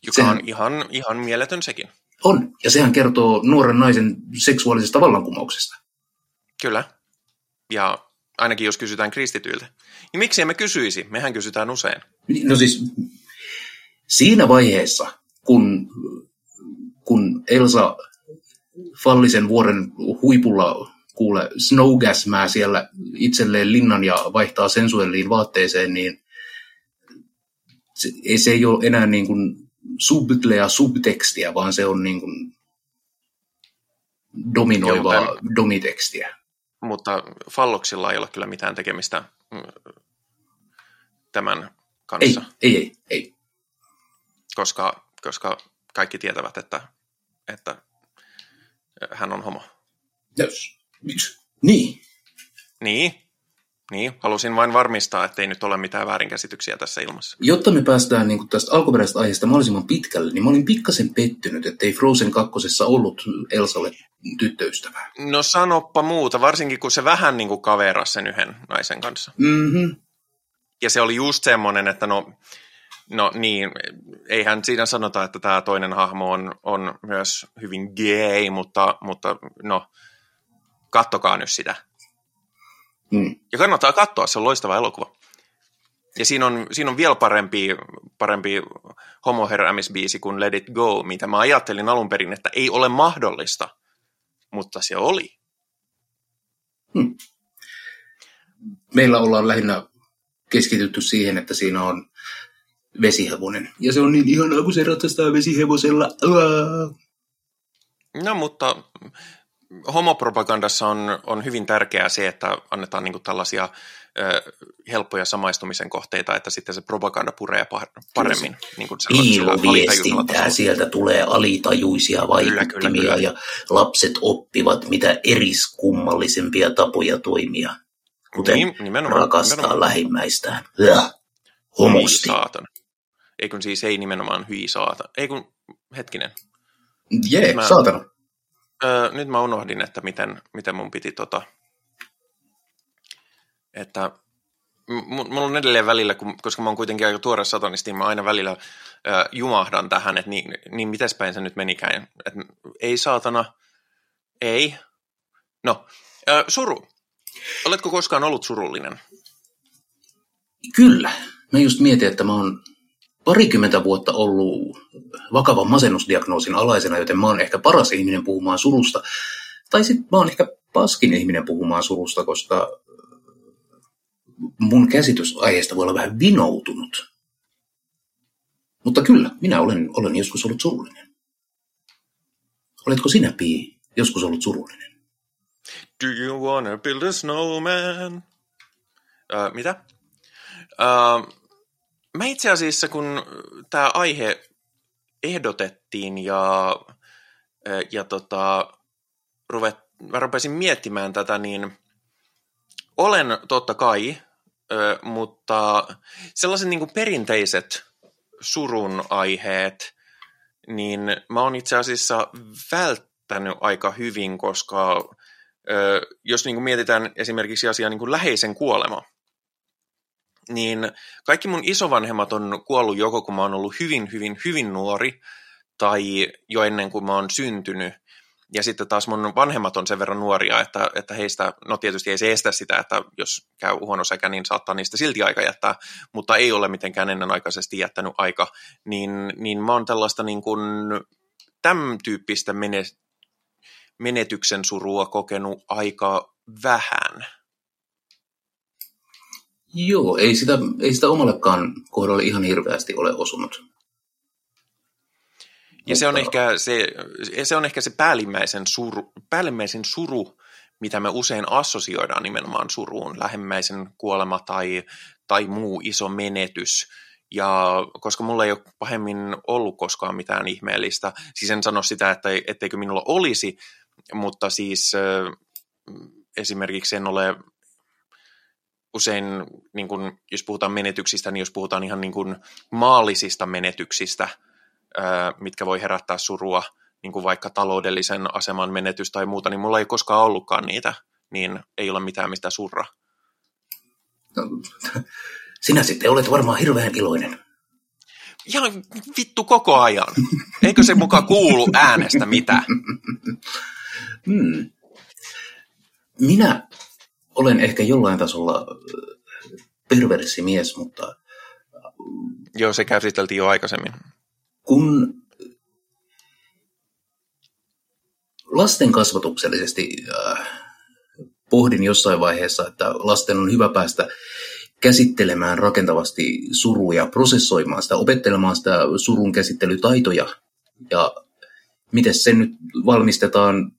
Joka sehän, on ihan, ihan mieletön sekin. On, ja sehän kertoo nuoren naisen seksuaalisesta vallankumouksesta. Kyllä, ja ainakin jos kysytään kristityiltä. Niin miksi emme kysyisi? Mehän kysytään usein. No siis siinä vaiheessa, kun, kun Elsa Fallisen vuoren huipulla kuule snowgasmää siellä itselleen linnan ja vaihtaa sensuelliin vaatteeseen, niin se, se ei ole enää niin kuin subtlea subtekstiä, vaan se on niin kuin dominoivaa Joo, domitekstiä. Mutta falloksilla ei ole kyllä mitään tekemistä mm, tämän kanssa. Ei, ei, ei. ei. Koska, koska kaikki tietävät, että, että hän on homo. Yes. Niin. Niin, niin, halusin vain varmistaa, että ei nyt ole mitään väärinkäsityksiä tässä ilmassa. Jotta me päästään niin tästä alkuperäisestä aiheesta mahdollisimman pitkälle, niin mä olin pikkasen pettynyt, ettei Frozen 2. ollut Elsalle tyttöystävää. No sanoppa muuta, varsinkin kun se vähän niin kuin sen yhden naisen kanssa. Mm-hmm. Ja se oli just semmoinen, että no, no niin, eihän siinä sanota, että tämä toinen hahmo on, on myös hyvin gay, mutta, mutta no, kattokaa nyt sitä. Mm. Ja kannattaa katsoa, se on loistava elokuva. Ja siinä on, siinä on vielä parempi, parempi homoheräämisbiisi kuin Let It Go, mitä mä ajattelin alun perin, että ei ole mahdollista, mutta se oli. Hmm. Meillä ollaan lähinnä keskitytty siihen, että siinä on vesihevonen. Ja se on niin ihanaa, kun se ratsastaa vesihevosella. No, mutta homopropagandassa on, on hyvin tärkeää se, että annetaan niin tällaisia ö, helppoja samaistumisen kohteita, että sitten se propaganda puree paremmin. Niin kuin Piiloviestintää, sieltä tulee alitajuisia vaikuttimia kyllä, kyllä, kyllä. ja lapset oppivat mitä eriskummallisempia tapoja toimia, kuten niin, nimenomaan, rakastaa nimenomaan. lähimmäistään. Homosti. Ei kun siis ei nimenomaan hyi saatana. Ei kun, hetkinen. Jee, Mä... saatana Öö, nyt mä unohdin, että miten, miten mun piti tota, että mulla on edelleen välillä, koska mä oon kuitenkin aika tuore satanisti, niin mä aina välillä ö, jumahdan tähän, että niin, niin päin se nyt menikään. Että ei saatana, ei. No, ö, suru. Oletko koskaan ollut surullinen? Kyllä. Mä just mietin, että mä oon parikymmentä vuotta ollut vakavan masennusdiagnoosin alaisena, joten mä oon ehkä paras ihminen puhumaan surusta. Tai sitten mä oon ehkä paskin ihminen puhumaan surusta, koska mun käsitys aiheesta voi olla vähän vinoutunut. Mutta kyllä, minä olen, olen joskus ollut surullinen. Oletko sinä, Pii, joskus ollut surullinen? Do you wanna build a snowman? Uh, mitä? Uh, mä itse asiassa, kun tämä aihe ehdotettiin ja, ja tota, ruvet, mä rupesin miettimään tätä, niin olen totta kai, mutta sellaiset niin perinteiset surun aiheet, niin mä oon itse asiassa välttänyt aika hyvin, koska jos niin mietitään esimerkiksi asiaa niin läheisen kuolema, niin kaikki mun isovanhemmat on kuollut joko kun mä oon ollut hyvin, hyvin, hyvin nuori tai jo ennen kuin mä oon syntynyt. Ja sitten taas mun vanhemmat on sen verran nuoria, että, että heistä, no tietysti ei se estä sitä, että jos käy huono sekä, niin saattaa niistä silti aika jättää, mutta ei ole mitenkään ennenaikaisesti jättänyt aika, niin, niin mä oon tällaista niin kuin, tämän tyyppistä menetyksen surua kokenut aika vähän. Joo, ei sitä, ei sitä omallekaan kohdalle ihan hirveästi ole osunut. Ja se, on ehkä se, se on ehkä se päällimmäisen suru, päällimmäisen suru, mitä me usein assosioidaan nimenomaan suruun, lähemmäisen kuolema tai, tai muu iso menetys. Ja koska mulla ei ole pahemmin ollut koskaan mitään ihmeellistä, siis en sano sitä, että etteikö minulla olisi, mutta siis esimerkiksi en ole usein, niin kun, jos puhutaan menetyksistä, niin jos puhutaan ihan niin kun maallisista menetyksistä, mitkä voi herättää surua, niin kuin vaikka taloudellisen aseman menetys tai muuta, niin mulla ei koskaan ollutkaan niitä, niin ei ole mitään mistä surra. No, sinä sitten olet varmaan hirveän iloinen. Ihan vittu koko ajan. Eikö se muka kuulu äänestä mitä? Hmm. Minä olen ehkä jollain tasolla perversi mies, mutta... Joo, se käsiteltiin jo aikaisemmin. Kun lasten kasvatuksellisesti äh, pohdin jossain vaiheessa, että lasten on hyvä päästä käsittelemään rakentavasti suruja, prosessoimaan sitä, opettelemaan sitä surun käsittelytaitoja ja miten se nyt valmistetaan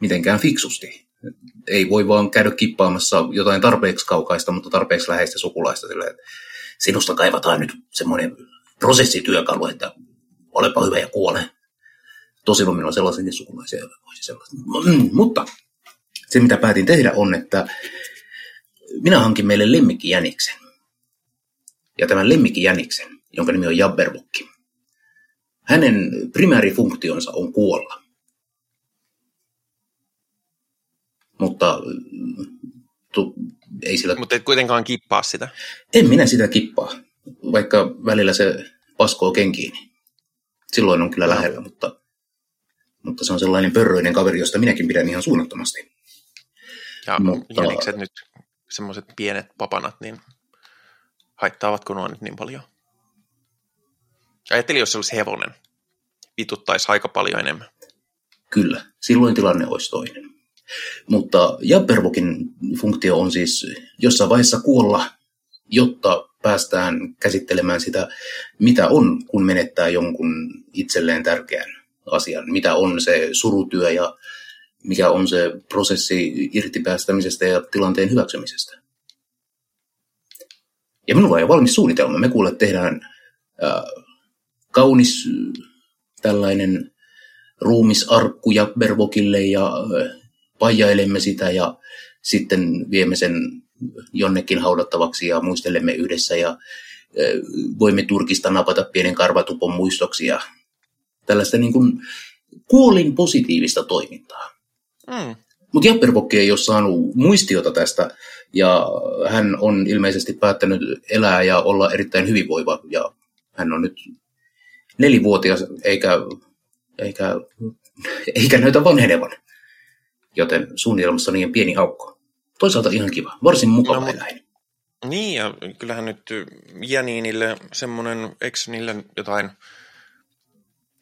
mitenkään fiksusti ei voi vaan käydä kippaamassa jotain tarpeeksi kaukaista, mutta tarpeeksi läheistä sukulaista. Sillä, että sinusta kaivataan nyt semmoinen prosessityökalu, että olepa hyvä ja kuole. Tosi minulla on sellaisia sukulaisia, joilla voisi sellaista. Mm, mutta se, mitä päätin tehdä, on, että minä hankin meille lemmikkijäniksen. Ja tämän lemmikkijäniksen, jonka nimi on Jabberwokki, hänen primäärifunktionsa on kuolla. Mutta tu, ei sillä... Mutta et kuitenkaan kippaa sitä. En minä sitä kippaa, vaikka välillä se paskoo kenkiin. Silloin on kyllä lähellä, mutta, mutta se on sellainen pörröinen kaveri, josta minäkin pidän ihan suunnattomasti. Ja mutta... jänikset nyt, semmoiset pienet papanat, niin haittaavatko nuo nyt niin paljon? Ajattelin, jos se olisi hevonen. Vituttaisi aika paljon enemmän. Kyllä, silloin tilanne olisi toinen. Mutta Jabberwockin funktio on siis jossain vaiheessa kuolla, jotta päästään käsittelemään sitä, mitä on, kun menettää jonkun itselleen tärkeän asian. Mitä on se surutyö ja mikä on se prosessi irtipäästämisestä ja tilanteen hyväksymisestä. Ja minulla on jo valmis suunnitelma. Me kuulet tehdään äh, kaunis tällainen ruumisarkku ja Bervokille ja pajailemme sitä ja sitten viemme sen jonnekin haudattavaksi ja muistelemme yhdessä ja voimme Turkista napata pienen karvatupon muistoksi ja tällaista niin kuin kuolin positiivista toimintaa. Mm. Mutta Japperpokki ei ole saanut muistiota tästä ja hän on ilmeisesti päättänyt elää ja olla erittäin hyvinvoiva ja hän on nyt nelivuotias eikä, eikä, eikä näytä vanhenevan joten suunnitelmassa on niin pieni aukko. Toisaalta ihan kiva, varsin mukava no, eläin. Niin, ja kyllähän nyt Janiinille semmoinen, eikö niille jotain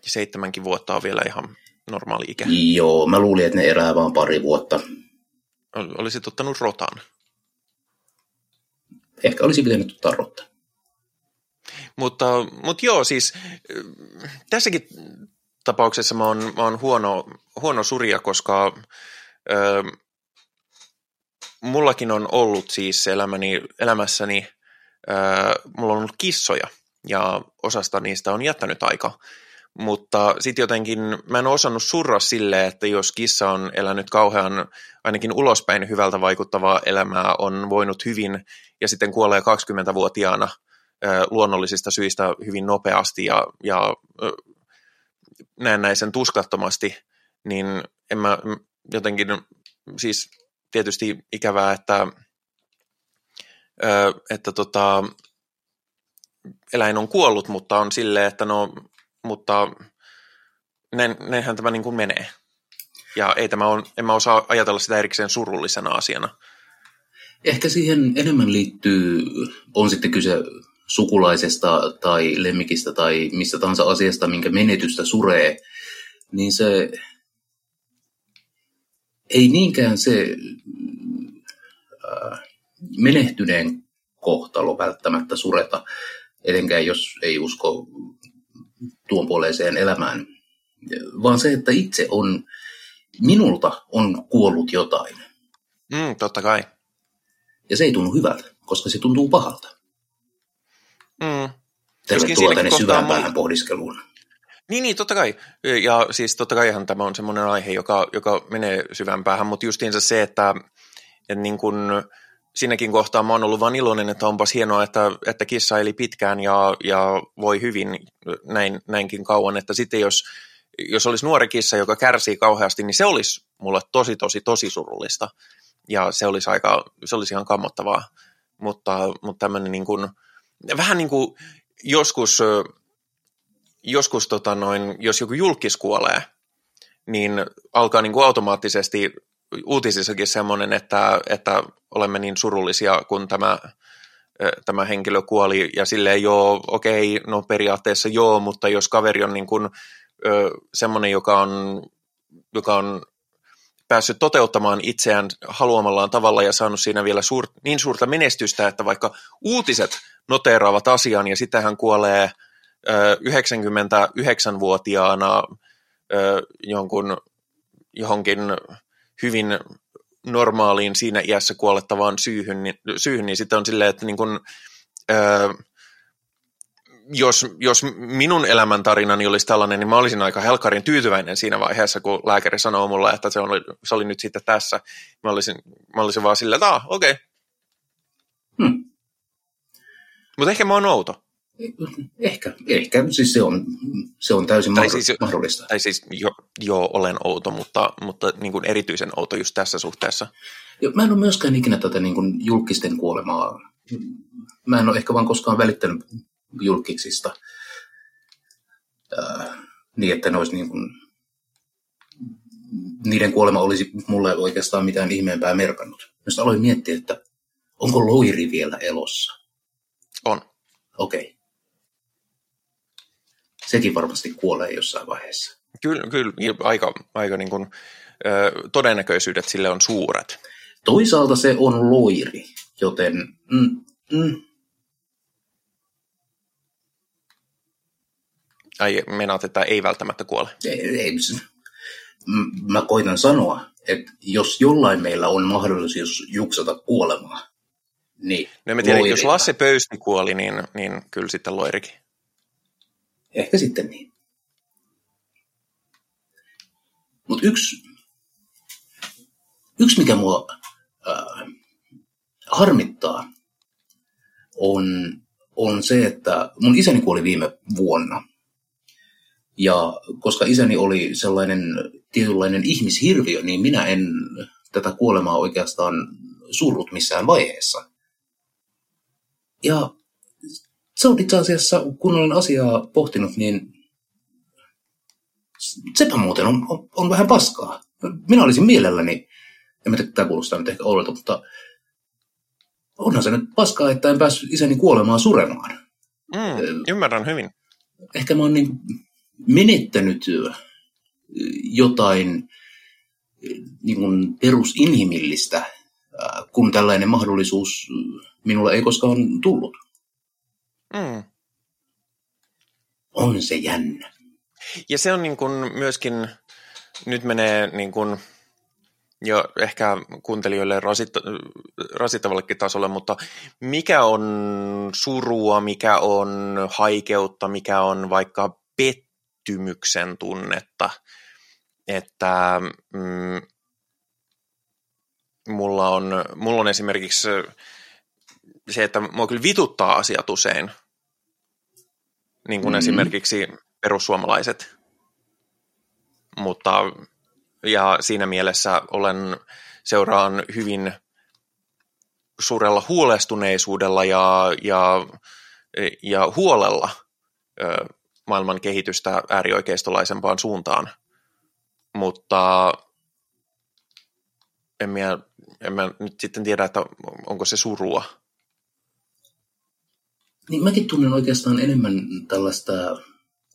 seitsemänkin vuotta on vielä ihan normaali ikä? Joo, mä luulin, että ne elää vaan pari vuotta. Olisit ottanut rotan. Ehkä olisi pitänyt ottaa rotta. Mutta, mutta joo, siis tässäkin tapauksessa mä oon, mä oon huono, huono surja, koska Mullakin on ollut siis elämäni, elämässäni, mulla on ollut kissoja ja osasta niistä on jättänyt aika. Mutta sitten jotenkin mä en osannut surra sille, että jos kissa on elänyt kauhean ainakin ulospäin hyvältä vaikuttavaa elämää, on voinut hyvin ja sitten kuolee 20-vuotiaana ö, luonnollisista syistä hyvin nopeasti ja, ja ö, näennäisen tuskattomasti, niin en mä, jotenkin siis tietysti ikävää, että, että tota, eläin on kuollut, mutta on silleen, että no, mutta ne, nehän tämä niin kuin menee. Ja ei tämä on, en mä osaa ajatella sitä erikseen surullisena asiana. Ehkä siihen enemmän liittyy, on sitten kyse sukulaisesta tai lemmikistä tai mistä tahansa asiasta, minkä menetystä suree, niin se ei niinkään se äh, menehtyneen kohtalo välttämättä sureta, etenkään jos ei usko tuon puoleiseen elämään, vaan se, että itse on, minulta on kuollut jotain. Mm, totta kai. Ja se ei tunnu hyvältä, koska se tuntuu pahalta. Mm. Tervetuloa tänne syvään päähän pohdiskeluun. Niin, niin, totta kai. Ja siis totta kaihan tämä on semmoinen aihe, joka, joka menee syvään päähän, mutta justiinsa se, että, että niin kun, siinäkin kohtaa mä oon ollut vaan iloinen, että onpas hienoa, että, että kissa eli pitkään ja, ja voi hyvin näin, näinkin kauan, että sitten jos, jos olisi nuori kissa, joka kärsii kauheasti, niin se olisi mulle tosi, tosi, tosi surullista. Ja se olisi, aika, se olisi ihan kammottavaa. Mutta, mutta tämmöinen niin kuin, vähän niin kuin joskus joskus tota noin, jos joku julkis kuolee, niin alkaa niin kuin automaattisesti uutisissakin semmoinen, että, että olemme niin surullisia, kun tämä, tämä henkilö kuoli, ja silleen joo, okei, no periaatteessa joo, mutta jos kaveri on niin kuin, semmoinen, joka on, joka on päässyt toteuttamaan itseään haluamallaan tavalla ja saanut siinä vielä suur, niin suurta menestystä, että vaikka uutiset noteeraavat asian ja sitten hän kuolee – 99-vuotiaana jonkun, johonkin hyvin normaaliin siinä iässä kuolettavaan syyhyn, niin, syyhyn, niin sitten on silleen, että niin kun, jos, jos minun elämäntarinani olisi tällainen, niin mä olisin aika helkarin tyytyväinen siinä vaiheessa, kun lääkäri sanoo mulle, että se oli, se oli nyt sitten tässä. Mä olisin, mä olisin vaan silleen, että ah, okei. Okay. Hmm. Mutta ehkä mä oon outo. Ehkä, ehkä siis se on, se on täysin tai siis, mahdollista. Tai siis jo, jo olen outo, mutta, mutta niin kuin erityisen outo just tässä suhteessa. Jo, mä en ole myöskään ikinä tätä niin kuin julkisten kuolemaa. Mä en ole ehkä vaan koskaan välittänyt julkiksista äh, niin, että ne olisi niin kuin, niiden kuolema olisi mulle oikeastaan mitään ihmeempää merkannut. Myös aloin miettiä, että onko loiri vielä elossa? On. Okei. Okay sekin varmasti kuolee jossain vaiheessa. Kyllä, kyllä aika, aika niin kuin, ö, todennäköisyydet sille on suuret. Toisaalta se on loiri, joten... Mm, mm. Ai, menaat, että ei välttämättä kuole? Ei, ei, mä koitan sanoa, että jos jollain meillä on mahdollisuus juksata kuolemaa, niin no, mä tiedän, jos Lasse Pöysti kuoli, niin, niin kyllä sitten loirikin. Ehkä sitten niin. Mutta yksi, yksi, mikä mua äh, harmittaa, on, on se, että mun isäni kuoli viime vuonna. Ja koska isäni oli sellainen tietynlainen ihmishirviö, niin minä en tätä kuolemaa oikeastaan surrut missään vaiheessa. Ja se on itse asiassa, kun olen asiaa pohtinut, niin sepä muuten on, on, on vähän paskaa. Minä olisin mielelläni, en mä tiedä, tämä kuulostaa nyt ehkä oudolta, mutta onhan se nyt paskaa, että en päässyt isäni kuolemaan suremaan. Mm, ymmärrän hyvin. Ehkä mä oon niin menettänyt jotain niin kuin perusinhimillistä, kun tällainen mahdollisuus minulle ei koskaan tullut. Mm. On se jännä. Ja se on niin kuin myöskin, nyt menee niin kuin jo ehkä kuuntelijoille rasitta, rasittavallekin tasolle, mutta mikä on surua, mikä on haikeutta, mikä on vaikka pettymyksen tunnetta, että mm, mulla, on, mulla on esimerkiksi se, että mua kyllä vituttaa asiat usein, niin kuin mm-hmm. esimerkiksi perussuomalaiset. Mutta ja siinä mielessä olen seuraan hyvin suurella huolestuneisuudella ja, ja, ja huolella ö, maailman kehitystä äärioikeistolaisempaan suuntaan. Mutta en minä, en mä nyt sitten tiedä, että onko se surua. Niin mäkin tunnen oikeastaan enemmän tällaista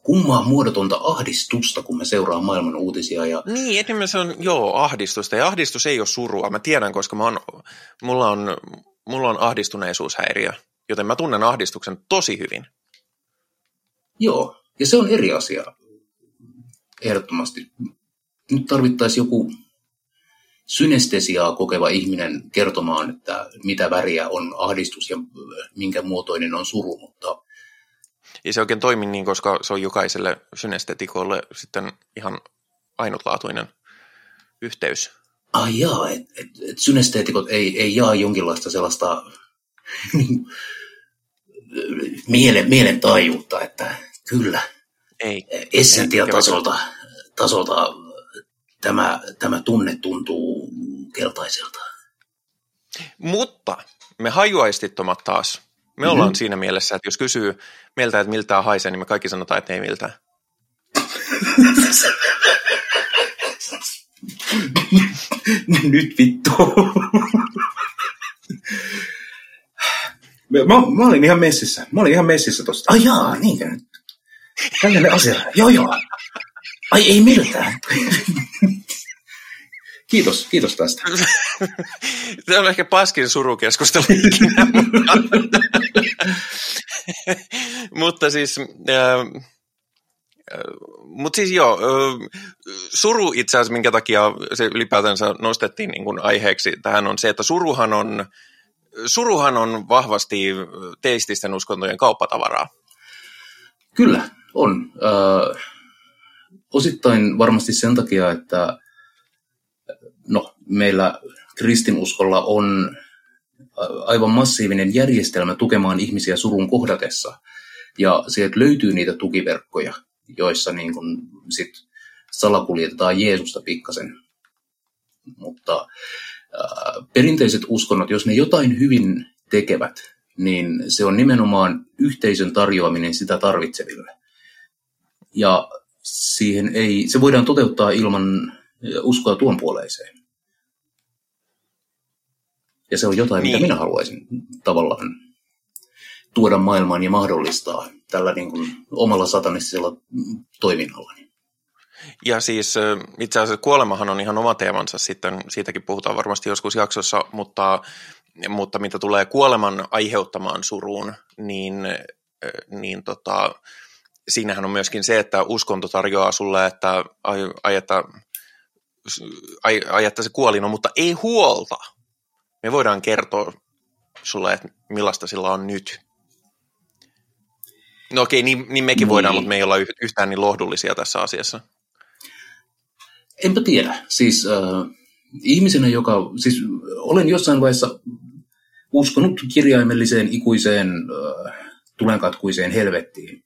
kummaa muodotonta ahdistusta, kun me seuraamme maailman uutisia. Ja... Niin, enemmän se on, joo, ahdistusta. Ja ahdistus ei ole surua. Mä tiedän, koska mä on, mulla, on, mulla on ahdistuneisuushäiriö, joten mä tunnen ahdistuksen tosi hyvin. Joo, ja se on eri asia. Ehdottomasti. Nyt tarvittaisiin joku synestesiaa kokeva ihminen kertomaan, että mitä väriä on ahdistus ja minkä muotoinen on suru, mutta ei se oikein toimi niin, koska se on jokaiselle synestetikolle sitten ihan ainutlaatuinen yhteys. Ai jaa, että et, et synesteetikot ei, ei jaa jonkinlaista sellaista mielen, mielen taajuutta, että kyllä, ei, essentiatasolta tasolta tämä, tämä tunne tuntuu keltaiselta. Mutta me hajuaistittomat taas, me mm-hmm. ollaan siinä mielessä, että jos kysyy meiltä, että miltä haisee, niin me kaikki sanotaan, että ei miltään. Nyt vittu. Mä, mä, olin ihan messissä. Mä olin ihan messissä tosta. Ai jaa, nyt? Tällainen asia. Joo, joo. Ai ei miltään. Kiitos, kiitos tästä. Tämä on ehkä paskin surukeskustelu ikinä, mutta, mutta siis, äh, mutta siis joo, äh, suru itse asiassa, minkä takia se ylipäätänsä nostettiin niin kuin aiheeksi tähän on se, että suruhan on, suruhan on vahvasti teististen uskontojen kauppatavaraa. Kyllä, on. Äh, osittain varmasti sen takia, että no, meillä kristinuskolla on aivan massiivinen järjestelmä tukemaan ihmisiä surun kohdatessa. Ja sieltä löytyy niitä tukiverkkoja, joissa niin kun sit salakuljetetaan Jeesusta pikkasen. Mutta äh, perinteiset uskonnot, jos ne jotain hyvin tekevät, niin se on nimenomaan yhteisön tarjoaminen sitä tarvitseville. Ja siihen ei, se voidaan toteuttaa ilman uskoa tuon puoleiseen. Ja se on jotain, niin. mitä minä haluaisin tavallaan tuoda maailmaan ja mahdollistaa tällä niin kuin omalla satanistisella toiminnalla. Ja siis itse asiassa kuolemahan on ihan oma teemansa sitten, siitäkin puhutaan varmasti joskus jaksossa, mutta, mutta mitä tulee kuoleman aiheuttamaan suruun, niin, niin tota, siinähän on myöskin se, että uskonto tarjoaa sulle, että ai, ai, että, ai, ai, että se kuolin on, mutta ei huolta. Me voidaan kertoa sulle, että millaista sillä on nyt. No okei, niin, niin mekin niin. voidaan, mutta me ei olla yhtään niin lohdullisia tässä asiassa. Enpä tiedä. Siis äh, ihmisenä, joka, siis olen jossain vaiheessa uskonut kirjaimelliseen ikuiseen äh, tulenkatkuiseen helvettiin,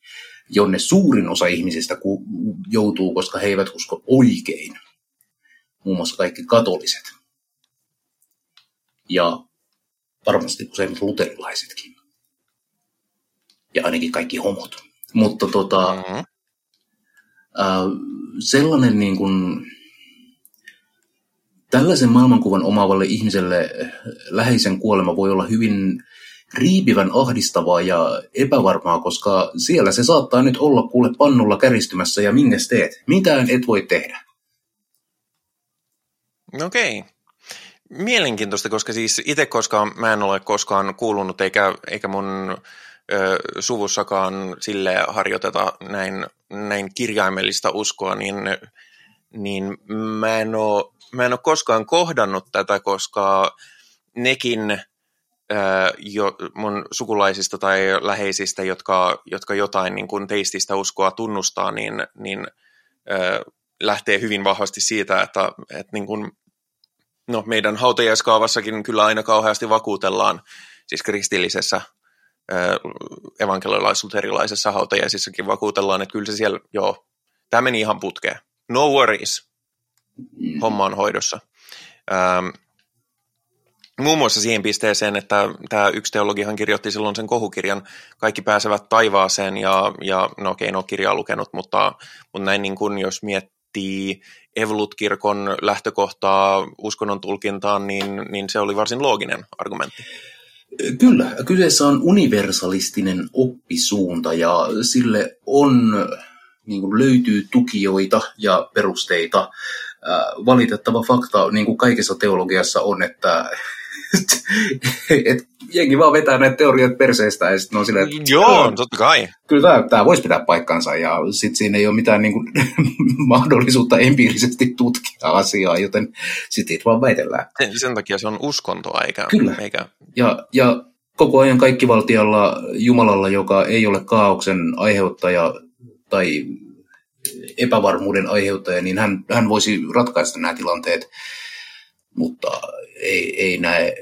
jonne suurin osa ihmisistä ku, joutuu, koska he eivät usko oikein. Muun muassa kaikki katoliset. Ja varmasti useimmat luterilaisetkin. Ja ainakin kaikki homot. Mutta tota, mm-hmm. äh, sellainen niin kuin, Tällaisen maailmankuvan omaavalle ihmiselle läheisen kuolema voi olla hyvin riipivän ahdistavaa ja epävarmaa, koska siellä se saattaa nyt olla kuule pannulla käristymässä ja minne teet? Mitään et voi tehdä. Okei. Okay. Mielenkiintoista, koska siis itse koskaan, mä en ole koskaan kuulunut eikä, eikä mun ö, suvussakaan sille harjoiteta näin, näin kirjaimellista uskoa, niin, niin mä en ole mä en ole koskaan kohdannut tätä, koska nekin jo, mun sukulaisista tai läheisistä, jotka, jotka jotain niin kuin teististä uskoa tunnustaa, niin, niin ää, lähtee hyvin vahvasti siitä, että, että niin kuin, no, meidän hautajaiskaavassakin kyllä aina kauheasti vakuutellaan, siis kristillisessä evankelilaisuuterilaisessa hautajaisissakin vakuutellaan, että kyllä se siellä, joo, tämä meni ihan putkeen. No worries, homma on hoidossa. Ähm, muun muassa siihen pisteeseen, että tämä yksi teologihan kirjoitti silloin sen kohukirjan. Kaikki pääsevät taivaaseen ja, ja no okei, en ole kirjaa lukenut, mutta, mutta näin niin kuin jos miettii Evolut-kirkon lähtökohtaa uskonnon tulkintaan, niin, niin se oli varsin looginen argumentti. Kyllä, kyseessä on universalistinen oppisuunta ja sille on, niin kuin löytyy tukijoita ja perusteita. Valitettava fakta niin kuin kaikessa teologiassa on, että et jengi vaan vetää näitä teoriat perseestä ja sitten on silleen, että Joo, totta kai. Kyllä tämä, tämä voisi pitää paikkansa ja sitten siinä ei ole mitään niin kuin, mahdollisuutta empiirisesti tutkia asiaa, joten sitten vaan väitellään. Sen, sen takia se on uskontoa eikä... Kyllä. Eikä... Ja, ja koko ajan kaikkivaltialla Jumalalla, joka ei ole kaauksen aiheuttaja tai epävarmuuden aiheuttaja, niin hän, hän voisi ratkaista nämä tilanteet, mutta ei, ei näe,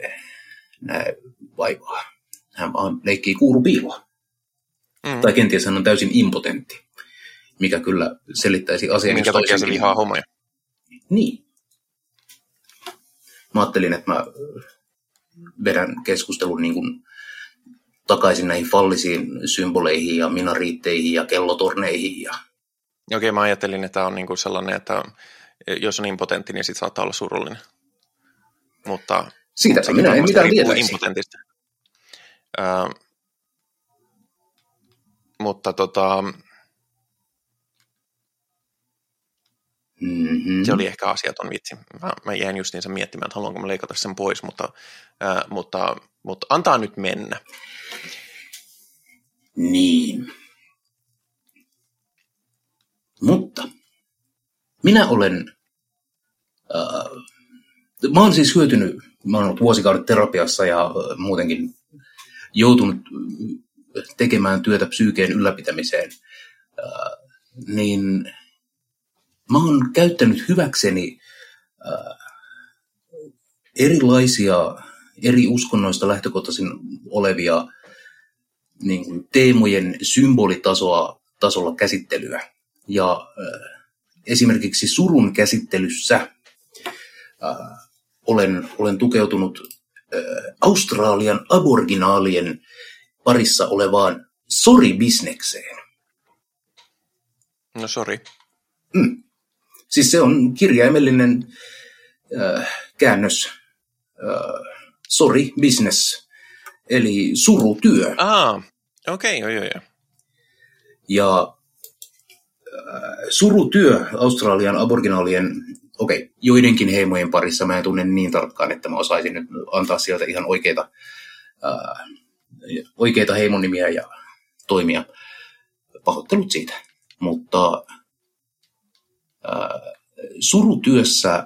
näe vaivaa. Hän vaan leikkii kuurupiiloa. Mm. Tai kenties hän on täysin impotentti, mikä kyllä selittäisi asian. Minkä takia se vihaa homoja? Niin. Mä ajattelin, että mä vedän keskustelun niin kuin takaisin näihin fallisiin symboleihin ja minariitteihin ja kellotorneihin ja Okei, mä ajattelin, että tämä on niinku sellainen, että jos on impotentti, niin sitten saattaa olla surullinen. Mutta siitä minä en mitään tiedä. Impotentista. Uh, mutta tota, mm-hmm. se oli ehkä asiaton vitsi. Mä, mä jäin justiinsa miettimään, että haluanko mä leikata sen pois, mutta, uh, mutta, mutta antaa nyt mennä. Niin. Mutta minä olen, äh, mä olen siis hyötynyt, mä olen ollut vuosikaudet terapiassa ja muutenkin joutunut tekemään työtä psyykeen ylläpitämiseen niin mä oon käyttänyt hyväkseni erilaisia eri uskonnoista lähtökohtaisin olevia niin kuin teemojen symbolitasoa tasolla käsittelyä. Ja äh, esimerkiksi surun käsittelyssä äh, olen, olen tukeutunut Australian aborginaalien parissa olevaan sori-bisnekseen. No sori. Mm. Siis se on kirjaimellinen äh, käännös äh, sorry business, eli surutyö. Ah, okei, okay, joo, joo. Ja äh, surutyö Australian aborginaalien, okei, okay, joidenkin heimojen parissa mä en tunne niin tarkkaan, että mä osaisin nyt antaa sieltä ihan oikeita, äh, oikeita heimonimiä ja toimia. Pahoittelut siitä. Mutta äh, surutyössä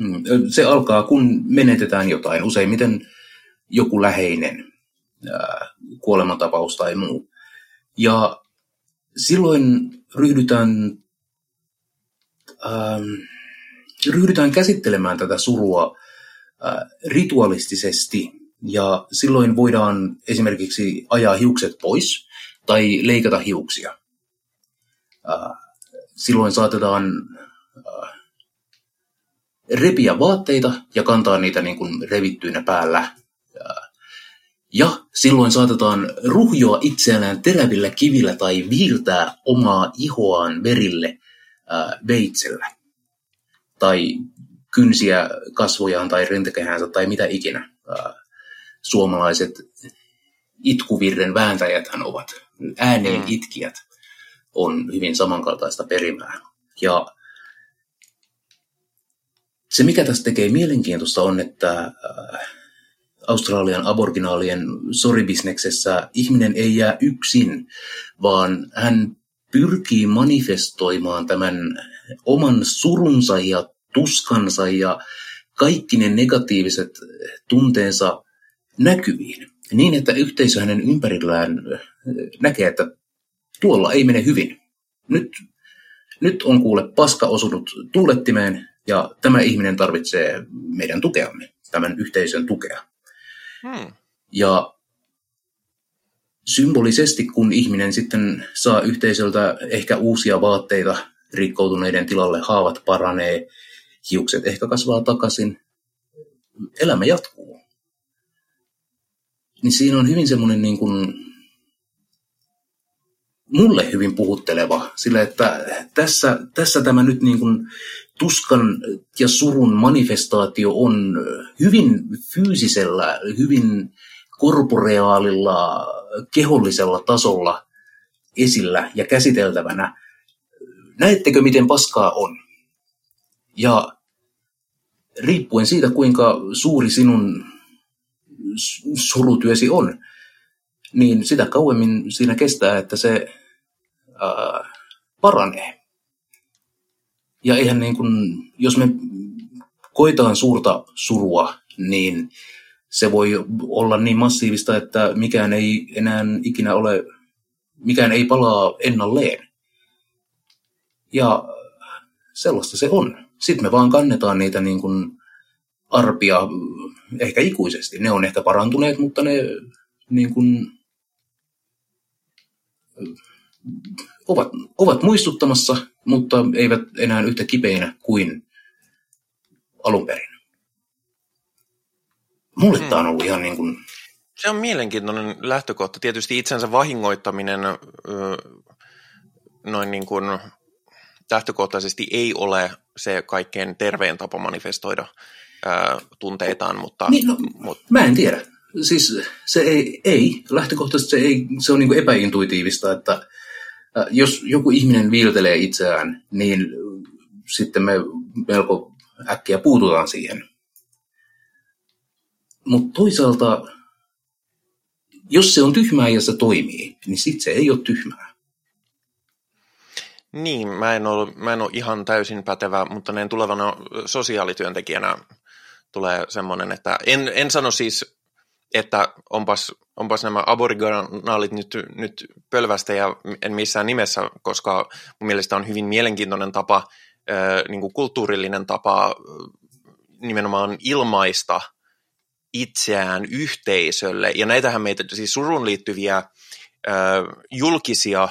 Hmm. Se alkaa, kun menetetään jotain, useimmiten joku läheinen kuolemantapaus tai muu. Ja silloin ryhdytään, ähm, ryhdytään käsittelemään tätä surua äh, ritualistisesti ja silloin voidaan esimerkiksi ajaa hiukset pois tai leikata hiuksia. Äh, silloin saatetaan repiä vaatteita ja kantaa niitä niin kuin revittyinä päällä. Ja silloin saatetaan ruhjoa itseään terävillä kivillä tai viiltää omaa ihoaan verille veitsellä. Tai kynsiä kasvojaan tai rintakehäänsä tai mitä ikinä. Suomalaiset itkuvirren vääntäjäthän ovat. Ääneen mm. itkijät on hyvin samankaltaista perimää. Ja se, mikä tässä tekee mielenkiintoista, on, että Australian aborginaalien soribisneksessä ihminen ei jää yksin, vaan hän pyrkii manifestoimaan tämän oman surunsa ja tuskansa ja kaikki ne negatiiviset tunteensa näkyviin. Niin, että yhteisö hänen ympärillään äh, näkee, että tuolla ei mene hyvin. Nyt, nyt on kuule paska osunut tuulettimeen ja tämä ihminen tarvitsee meidän tukeamme, tämän yhteisön tukea. Hmm. Ja symbolisesti, kun ihminen sitten saa yhteisöltä ehkä uusia vaatteita rikkoutuneiden tilalle, haavat paranee, hiukset ehkä kasvaa takaisin, elämä jatkuu. Niin siinä on hyvin semmoinen niin kuin, mulle hyvin puhutteleva, sillä että tässä, tässä tämä nyt niin kuin tuskan ja surun manifestaatio on hyvin fyysisellä, hyvin korporeaalilla, kehollisella tasolla esillä ja käsiteltävänä. Näettekö, miten paskaa on? Ja riippuen siitä, kuinka suuri sinun surutyösi on, niin sitä kauemmin siinä kestää, että se ää, paranee. Ja eihän niin kuin, jos me koitaan suurta surua, niin se voi olla niin massiivista, että mikään ei enää ikinä ole, mikään ei palaa ennalleen. Ja sellaista se on. Sitten me vaan kannetaan niitä niin kuin arpia ehkä ikuisesti. Ne on ehkä parantuneet, mutta ne niin kuin, ovat, ovat muistuttamassa, mutta eivät enää yhtä kipeinä kuin alun perin. Mulle hmm. tämä on ollut ihan niin kuin... Se on mielenkiintoinen lähtökohta. Tietysti itsensä vahingoittaminen noin niin kuin lähtökohtaisesti ei ole se kaikkein terveen tapa manifestoida ää, tunteitaan, mutta... Niin, no, mutta... Mä en tiedä. Siis se ei, ei lähtökohtaisesti se, ei, se on niin kuin epäintuitiivista, että jos joku ihminen viiltelee itseään, niin sitten me melko äkkiä puututaan siihen. Mutta toisaalta, jos se on tyhmää ja se toimii, niin sitten se ei ole tyhmää. Niin, mä en, ole, mä en ole ihan täysin pätevä, mutta näin tulevana sosiaalityöntekijänä tulee semmoinen, että en, en sano siis, että onpas onpas nämä aboriginaalit nyt, nyt pölvästä ja en missään nimessä, koska mun mielestä on hyvin mielenkiintoinen tapa, niin kuin kulttuurillinen tapa nimenomaan ilmaista itseään yhteisölle. Ja näitähän meitä, siis surun liittyviä julkisia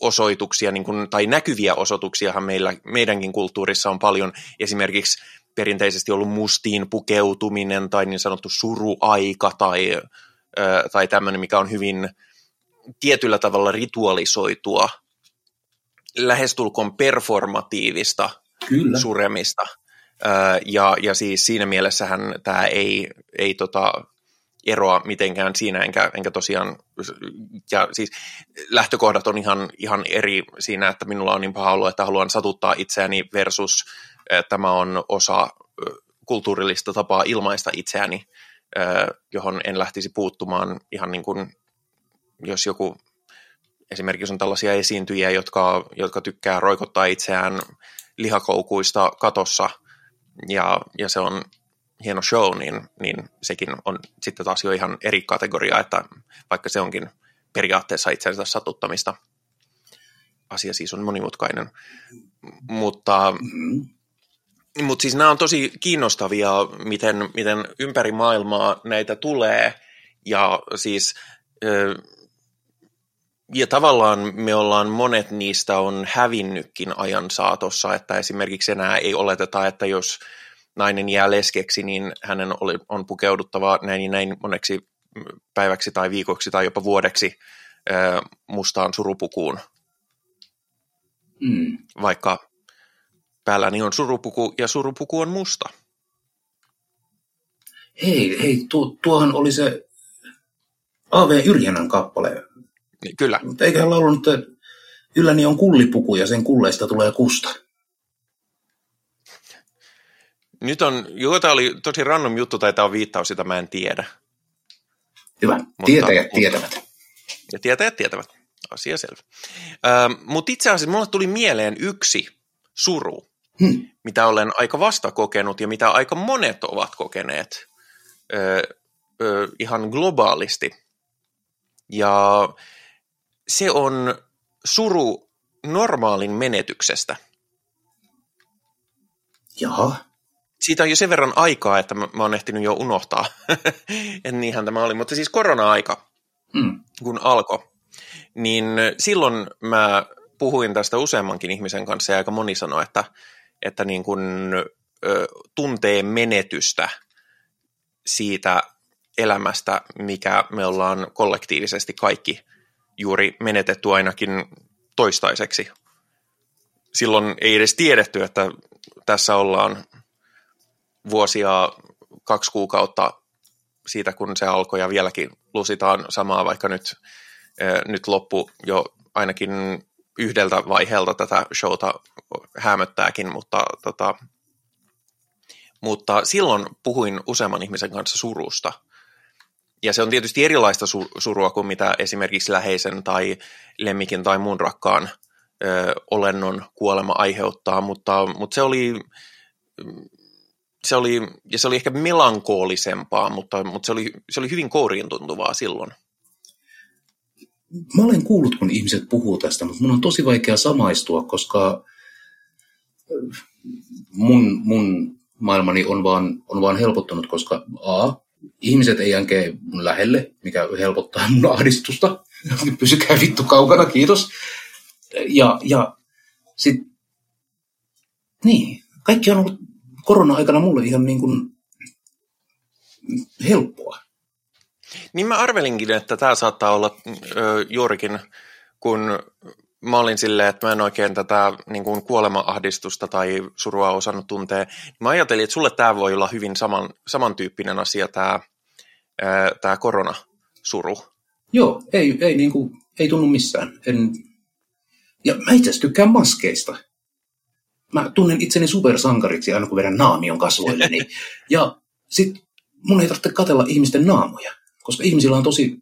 osoituksia niin kuin, tai näkyviä osoituksiahan meillä, meidänkin kulttuurissa on paljon. Esimerkiksi perinteisesti ollut mustiin pukeutuminen tai niin sanottu suruaika tai, tai tämmöinen, mikä on hyvin tietyllä tavalla ritualisoitua, lähestulkoon performatiivista Kyllä. suremista. Ja, ja siis siinä mielessähän tämä ei, ei tota, eroa mitenkään siinä, enkä, enkä tosiaan, ja siis lähtökohdat on ihan, ihan eri siinä, että minulla on niin paha olo, että haluan satuttaa itseäni versus tämä on osa kulttuurillista tapaa ilmaista itseäni, johon en lähtisi puuttumaan ihan niin kuin, jos joku esimerkiksi on tällaisia esiintyjiä, jotka, jotka tykkää roikottaa itseään lihakoukuista katossa, ja, ja se on hieno show, niin, niin sekin on sitten taas jo ihan eri kategoria, että vaikka se onkin periaatteessa itsensä satuttamista, asia siis on monimutkainen. Mutta, mutta siis nämä on tosi kiinnostavia, miten, miten ympäri maailmaa näitä tulee, ja siis ja tavallaan me ollaan, monet niistä on hävinnytkin ajan saatossa, että esimerkiksi enää ei oleteta, että jos nainen jää leskeksi, niin hänen oli, on pukeuduttava näin näin moneksi päiväksi tai viikoksi tai jopa vuodeksi mustaan surupukuun. Mm. Vaikka päälläni on surupuku ja surupuku on musta. Hei, hei tuo, tuohan oli se A.V. Yrjänän kappale. Niin, kyllä. Mutta eiköhän laulunut, että ylläni on kullipuku ja sen kulleista tulee kusta. Nyt on, joo, tämä oli tosi random juttu, tai tämä on viittaus, sitä mä en tiedä. Hyvä, mutta, tietäjät tietävät. Ja tietäjät tietävät, asia selvä. Ähm, mutta itse asiassa mulle tuli mieleen yksi suru, hmm. mitä olen aika vasta kokenut ja mitä aika monet ovat kokeneet ö, ö, ihan globaalisti. Ja se on suru normaalin menetyksestä. Jaha siitä on jo sen verran aikaa, että mä, mä oon ehtinyt jo unohtaa. en niinhän tämä oli, mutta siis korona-aika, hmm. kun alkoi, niin silloin mä puhuin tästä useammankin ihmisen kanssa ja aika moni sanoi, että, että niin kun, ö, tuntee menetystä siitä elämästä, mikä me ollaan kollektiivisesti kaikki juuri menetetty ainakin toistaiseksi. Silloin ei edes tiedetty, että tässä ollaan vuosia, kaksi kuukautta siitä, kun se alkoi ja vieläkin lusitaan samaa, vaikka nyt, nyt loppu jo ainakin yhdeltä vaiheelta tätä showta hämöttääkin, mutta, tota, mutta silloin puhuin useamman ihmisen kanssa surusta. Ja se on tietysti erilaista surua kuin mitä esimerkiksi läheisen tai lemmikin tai muun rakkaan ö, olennon kuolema aiheuttaa, mutta, mutta se oli se oli, ja se oli ehkä melankoolisempaa, mutta, mutta se, oli, se oli hyvin kouriin tuntuvaa silloin. Mä olen kuullut, kun ihmiset puhuu tästä, mutta mun on tosi vaikea samaistua, koska mun, mun maailmani on vaan, on vaan helpottunut, koska A, ihmiset ei jänkee mun lähelle, mikä helpottaa mun ahdistusta. Pysykää vittu kaukana, kiitos. Ja, ja sitten, niin, kaikki on ollut korona-aikana mulle ihan niin kuin helppoa. Niin mä arvelinkin, että tämä saattaa olla ö, juurikin, kun mä olin silleen, että mä en oikein tätä niin kuin kuolema-ahdistusta tai surua osannut tuntea. Mä ajattelin, että sulle tämä voi olla hyvin saman, samantyyppinen asia, tämä, tämä koronasuru. Joo, ei, ei, niin kuin, ei tunnu missään. En... Ja mä itse asiassa tykkään maskeista mä tunnen itseni supersankariksi aina kun vedän naamion kasvoilleni. ja sit mun ei tarvitse katella ihmisten naamoja, koska ihmisillä on tosi...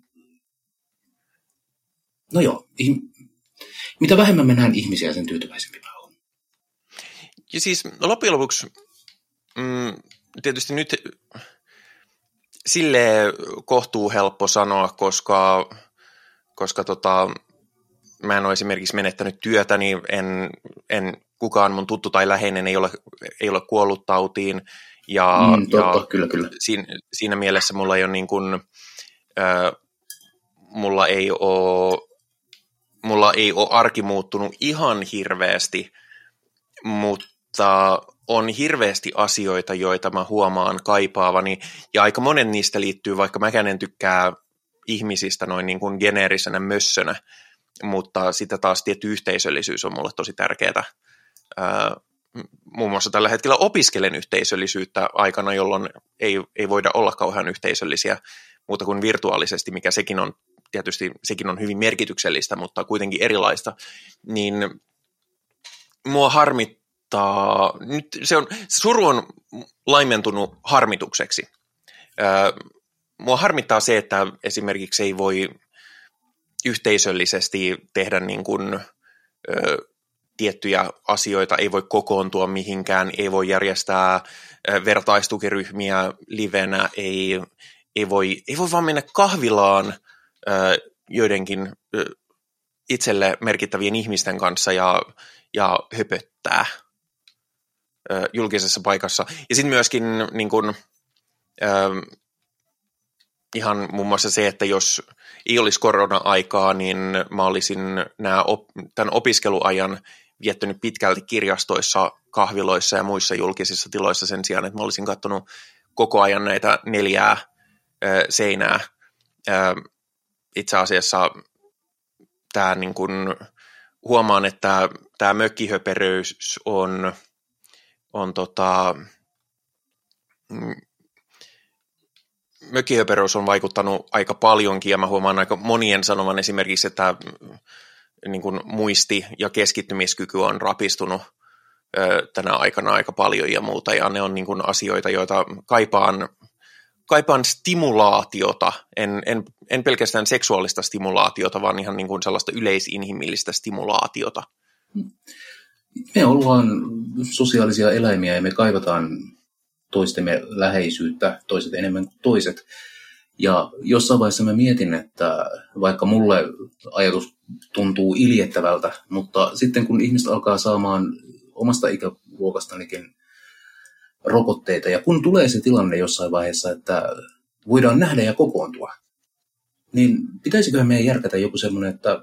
No joo, mitä vähemmän mä näen ihmisiä, sen tyytyväisempi mä oon. Ja siis loppujen lopuksi mm, tietysti nyt sille kohtuu helppo sanoa, koska, koska tota, mä en ole esimerkiksi menettänyt työtä, niin en, en kukaan mun tuttu tai läheinen ei ole, ei ole kuollut tautiin. Ja, mm, totta, ja kyllä, kyllä. Siinä, siinä mielessä mulla ei ole niin kuin, äh, mulla ei ole mulla ei ole arki muuttunut ihan hirveästi, mutta on hirveästi asioita, joita mä huomaan kaipaavani, ja aika monen niistä liittyy, vaikka mäkään en tykkää ihmisistä noin niin kuin geneerisenä mössönä, mutta sitä taas tietty yhteisöllisyys on mulle tosi tärkeää. muun muassa tällä hetkellä opiskelen yhteisöllisyyttä aikana, jolloin ei, ei voida olla kauhean yhteisöllisiä muuta kuin virtuaalisesti, mikä sekin on tietysti sekin on hyvin merkityksellistä, mutta kuitenkin erilaista, niin mua harmittaa, nyt se on, suru on laimentunut harmitukseksi. mua harmittaa se, että esimerkiksi ei voi yhteisöllisesti tehdä niin kuin, ö, tiettyjä asioita, ei voi kokoontua mihinkään, ei voi järjestää vertaistukiryhmiä livenä, ei, ei, voi, ei voi vaan mennä kahvilaan joidenkin itselle merkittävien ihmisten kanssa ja, ja höpöttää julkisessa paikassa. Ja sitten myöskin niin kun, ihan muun muassa se, että jos ei olisi korona-aikaa, niin mä olisin nämä op, tämän opiskeluajan viettänyt pitkälti kirjastoissa, kahviloissa ja muissa julkisissa tiloissa sen sijaan, että mä olisin katsonut koko ajan näitä neljää ö, seinää. Ö, itse asiassa tämä niin kuin, huomaan, että tämä mökkihöperöys on, on tota, mm, mökkihöperöys on vaikuttanut aika paljonkin ja mä huomaan aika monien sanovan esimerkiksi, että niin kuin muisti ja keskittymiskyky on rapistunut tänä aikana aika paljon ja muuta, ja ne on niin kuin asioita, joita kaipaan kaipaan stimulaatiota, en, en, en pelkästään seksuaalista stimulaatiota, vaan ihan niin kuin sellaista yleisinhimillistä stimulaatiota. Me ollaan sosiaalisia eläimiä ja me kaivataan toistemme läheisyyttä, toiset enemmän kuin toiset. Ja jossain vaiheessa mä mietin, että vaikka mulle ajatus tuntuu iljettävältä, mutta sitten kun ihmiset alkaa saamaan omasta ikäluokastanikin rokotteita. Ja kun tulee se tilanne jossain vaiheessa, että voidaan nähdä ja kokoontua, niin pitäisiköhän meidän järkätä joku semmoinen, että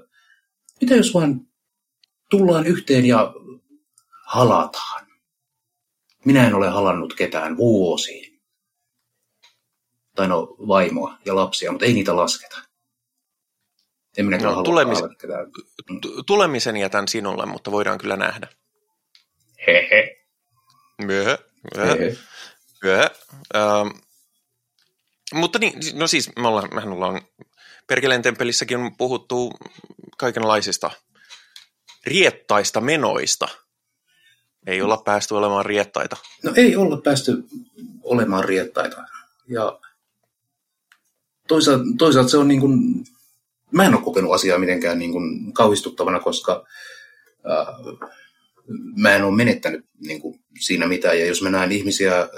mitä jos vaan tullaan yhteen ja halataan? Minä en ole halannut ketään vuosiin. Tai no vaimoa ja lapsia, mutta ei niitä lasketa. En minä no, tulemis- ketään. Tulemisen jätän sinulle, mutta voidaan kyllä nähdä. Hehe. Myöhä. Kyllä. Ähm, mutta niin, no siis me ollaan, mehän ollaan Perkeleen temppelissäkin puhuttu kaikenlaisista riettaista menoista. Ei olla päästy olemaan riettaita. No ei olla päästy olemaan riettaita. Ja toisaalta, toisaalta se on niin kuin, mä en ole kokenut asiaa mitenkään niin kuin kauhistuttavana, koska äh, mä en ole menettänyt niin kuin, siinä mitään. Ja jos mä näen ihmisiä äh,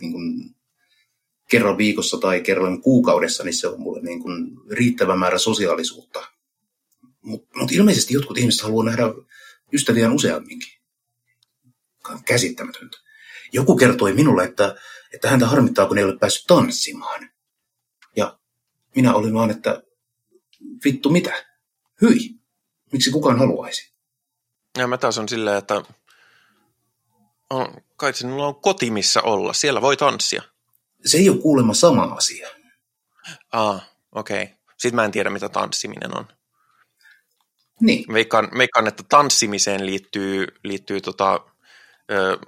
niin kuin, kerran viikossa tai kerran kuukaudessa, niin se on mulle niin kuin, riittävä määrä sosiaalisuutta. Mutta mut ilmeisesti jotkut ihmiset haluaa nähdä ystäviään useamminkin. Käsittämätöntä. Joku kertoi minulle, että, että häntä harmittaa, kun ei ole päässyt tanssimaan. Ja minä olin vaan, että vittu mitä? Hyi. Miksi kukaan haluaisi? Ja mä taas on silleen, että on, kai sinulla on koti, missä olla. Siellä voi tanssia. Se ei ole kuulemma sama asia. Ah, okei. Okay. Sitten mä en tiedä, mitä tanssiminen on. Niin. Veikkaan, veikkaan että tanssimiseen liittyy, liittyy tota, ö,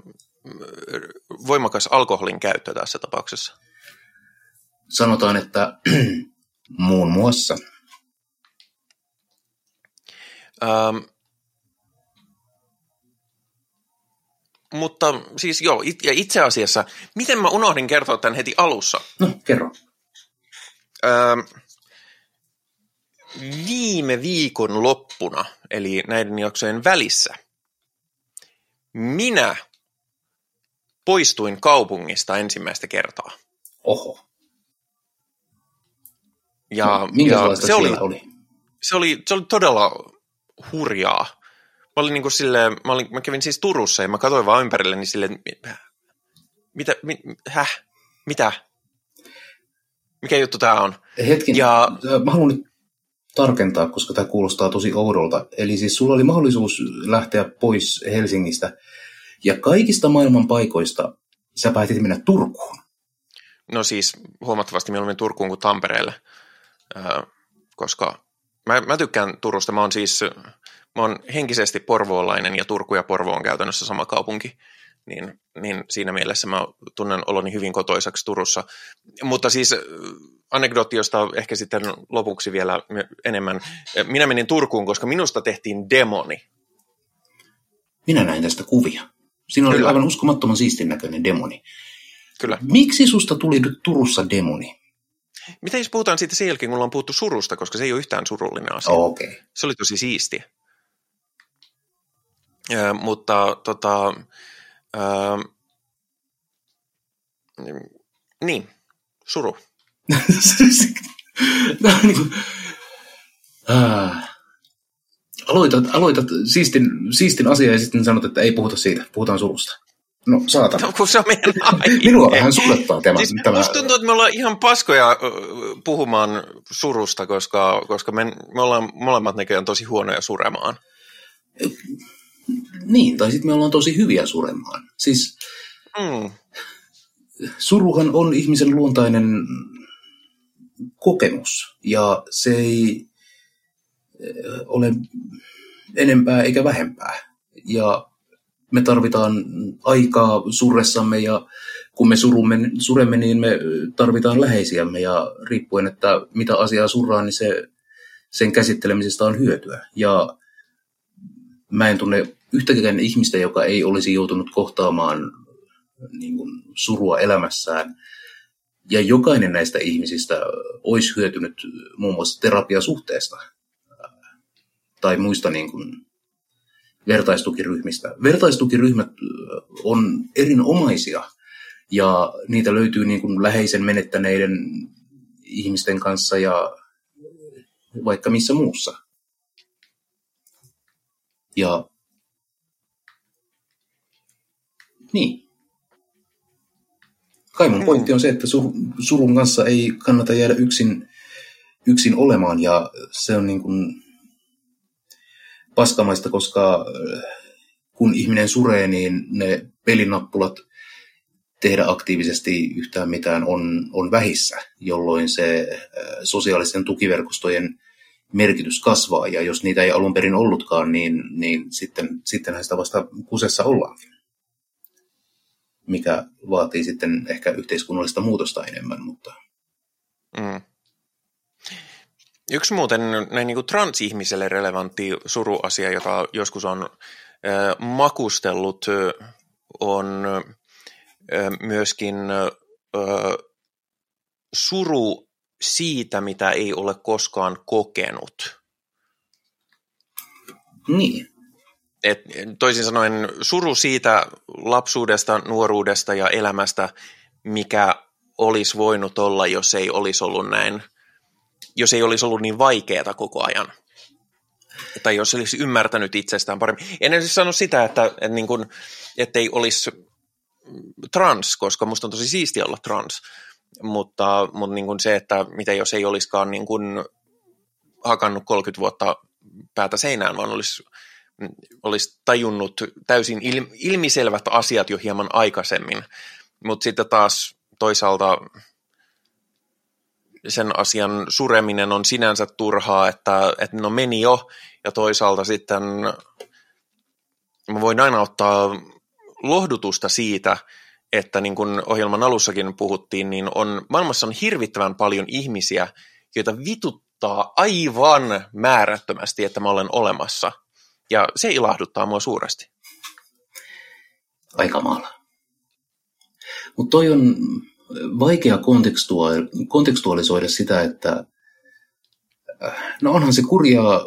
voimakas alkoholin käyttö tässä tapauksessa. Sanotaan, että muun muassa. Ähm, Mutta siis joo, it, ja itse asiassa, miten mä unohdin kertoa tämän heti alussa? No, kerro. Öö, viime viikon loppuna, eli näiden jaksojen välissä, minä poistuin kaupungista ensimmäistä kertaa. Oho. Ja, no, ja se oli, oli? Se oli, se oli todella hurjaa. Mä, olin niin kuin sille, mä, olin, mä kävin siis Turussa ja mä katsoin vaan ympärille, niin silleen, mitä, mit, häh, mitä? Mikä juttu tämä on? Hetken, ja... mä haluan nyt tarkentaa, koska tämä kuulostaa tosi oudolta. Eli siis sulla oli mahdollisuus lähteä pois Helsingistä ja kaikista maailman paikoista sä päätit mennä Turkuun. No siis huomattavasti mieluummin Turkuun kuin Tampereelle, koska mä, mä tykkään Turusta. Mä oon siis mä oon henkisesti porvoolainen ja Turku ja Porvo on käytännössä sama kaupunki. Niin, niin siinä mielessä mä tunnen oloni hyvin kotoisaksi Turussa. Mutta siis anekdootti, josta ehkä sitten lopuksi vielä enemmän. Minä menin Turkuun, koska minusta tehtiin demoni. Minä näin tästä kuvia. Siinä oli Kyllä. aivan uskomattoman siistin näköinen demoni. Kyllä. Miksi susta tuli nyt Turussa demoni? Mitä jos puhutaan siitä sen jälkeen, kun ollaan puhuttu surusta, koska se ei ole yhtään surullinen asia. Oh, okay. Se oli tosi siistiä. Ö, mutta tota, ö, niin, suru. niin aloitat, aloitat siistin, siistin asian ja sitten sanot, että ei puhuta siitä, puhutaan surusta. No saatana. No, kun se on meidän Minua vähän sulettaa tämä. Siis tämä... Musta tuntuu, että me ollaan ihan paskoja puhumaan surusta, koska, koska me, me ollaan molemmat näköjään tosi huonoja suremaan. Niin, tai sitten me ollaan tosi hyviä suremaan. Siis mm. suruhan on ihmisen luontainen kokemus, ja se ei ole enempää eikä vähempää. Ja me tarvitaan aikaa surressamme ja kun me surumme, suremme, niin me tarvitaan läheisiämme ja riippuen, että mitä asiaa surraa, niin se, sen käsittelemisestä on hyötyä. Ja mä en tunne yhtäkään ihmistä, joka ei olisi joutunut kohtaamaan niin kuin, surua elämässään. Ja jokainen näistä ihmisistä olisi hyötynyt muun muassa terapiasuhteesta tai muista niin kuin, vertaistukiryhmistä. Vertaistukiryhmät on erinomaisia ja niitä löytyy niin kuin läheisen menettäneiden ihmisten kanssa ja vaikka missä muussa. Ja niin. Kai mun pointti on se, että surun kanssa ei kannata jäädä yksin, yksin olemaan ja se on niin kuin paskamaista, koska äh, kun ihminen suree, niin ne pelinappulat tehdä aktiivisesti yhtään mitään on, on vähissä, jolloin se äh, sosiaalisten tukiverkostojen merkitys kasvaa, ja jos niitä ei alun perin ollutkaan, niin, niin sitten, sittenhän sitä vasta kusessa ollaankin. Mikä vaatii sitten ehkä yhteiskunnallista muutosta enemmän, mutta... Mm. Yksi muuten näin niin kuin transihmiselle relevantti suruasia, jota joskus on äh, makustellut, on äh, myöskin äh, suru siitä, mitä ei ole koskaan kokenut. Niin. Et, toisin sanoen suru siitä lapsuudesta, nuoruudesta ja elämästä, mikä olisi voinut olla, jos ei olisi ollut näin – jos ei olisi ollut niin vaikeaa koko ajan. Tai jos olisi ymmärtänyt itsestään paremmin. En siis sano sitä, että, että niin kuin, ettei olisi trans, koska musta on tosi siistiä olla trans. Mutta, mutta niin kuin se, että mitä jos ei olisikaan niin kuin hakannut 30 vuotta päätä seinään, vaan olisi, olisi tajunnut täysin ilmiselvät asiat jo hieman aikaisemmin. Mutta sitten taas toisaalta sen asian sureminen on sinänsä turhaa, että, että no meni jo, ja toisaalta sitten mä voin aina ottaa lohdutusta siitä, että niin kuin ohjelman alussakin puhuttiin, niin on, maailmassa on hirvittävän paljon ihmisiä, joita vituttaa aivan määrättömästi, että mä olen olemassa. Ja se ilahduttaa mua suuresti. Aika maala. Mutta toi on vaikea kontekstualisoida sitä, että no onhan se kurjaa,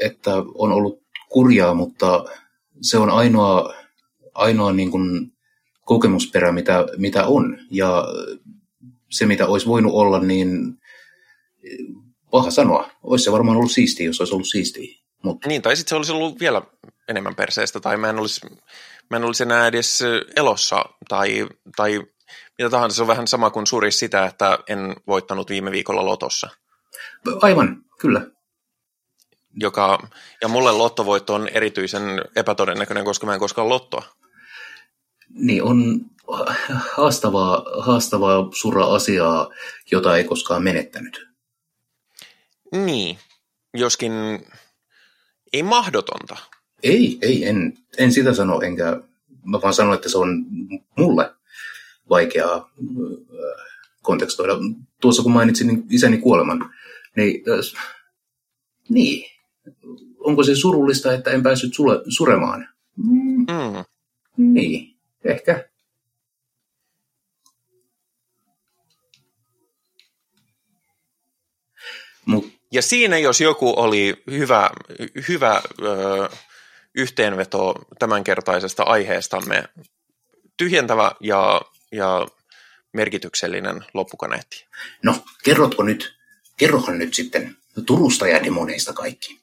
että on ollut kurjaa, mutta se on ainoa, ainoa niin kuin kokemusperä, mitä, mitä on. Ja se, mitä olisi voinut olla, niin paha sanoa. Olisi se varmaan ollut siistiä, jos olisi ollut siistiä. Mutta... Niin, tai sitten se olisi ollut vielä enemmän perseestä, tai mä en olisi, mä en olisi enää edes elossa, tai, tai mitä tahansa. Se on vähän sama kuin suri sitä, että en voittanut viime viikolla lotossa. Aivan, kyllä. Joka, ja mulle lottovoitto on erityisen epätodennäköinen, koska mä en koskaan lottoa. Niin, on haastavaa, haastavaa surra asiaa, jota ei koskaan menettänyt. Niin, joskin ei mahdotonta. Ei, ei, en, en sitä sano, enkä mä vaan sanon, että se on mulle vaikeaa äh, kontekstoida. Tuossa kun mainitsin isäni kuoleman, niin, äh, niin. onko se surullista, että en päässyt sule, suremaan? Mm. Mm. Niin, ehkä. Siinä jos joku oli hyvä, hyvä ö, yhteenveto tämänkertaisesta aiheestamme, tyhjentävä ja, ja merkityksellinen loppukaneetti. No, kerrotko nyt, kerrohan nyt sitten Turusta ja demoneista kaikki.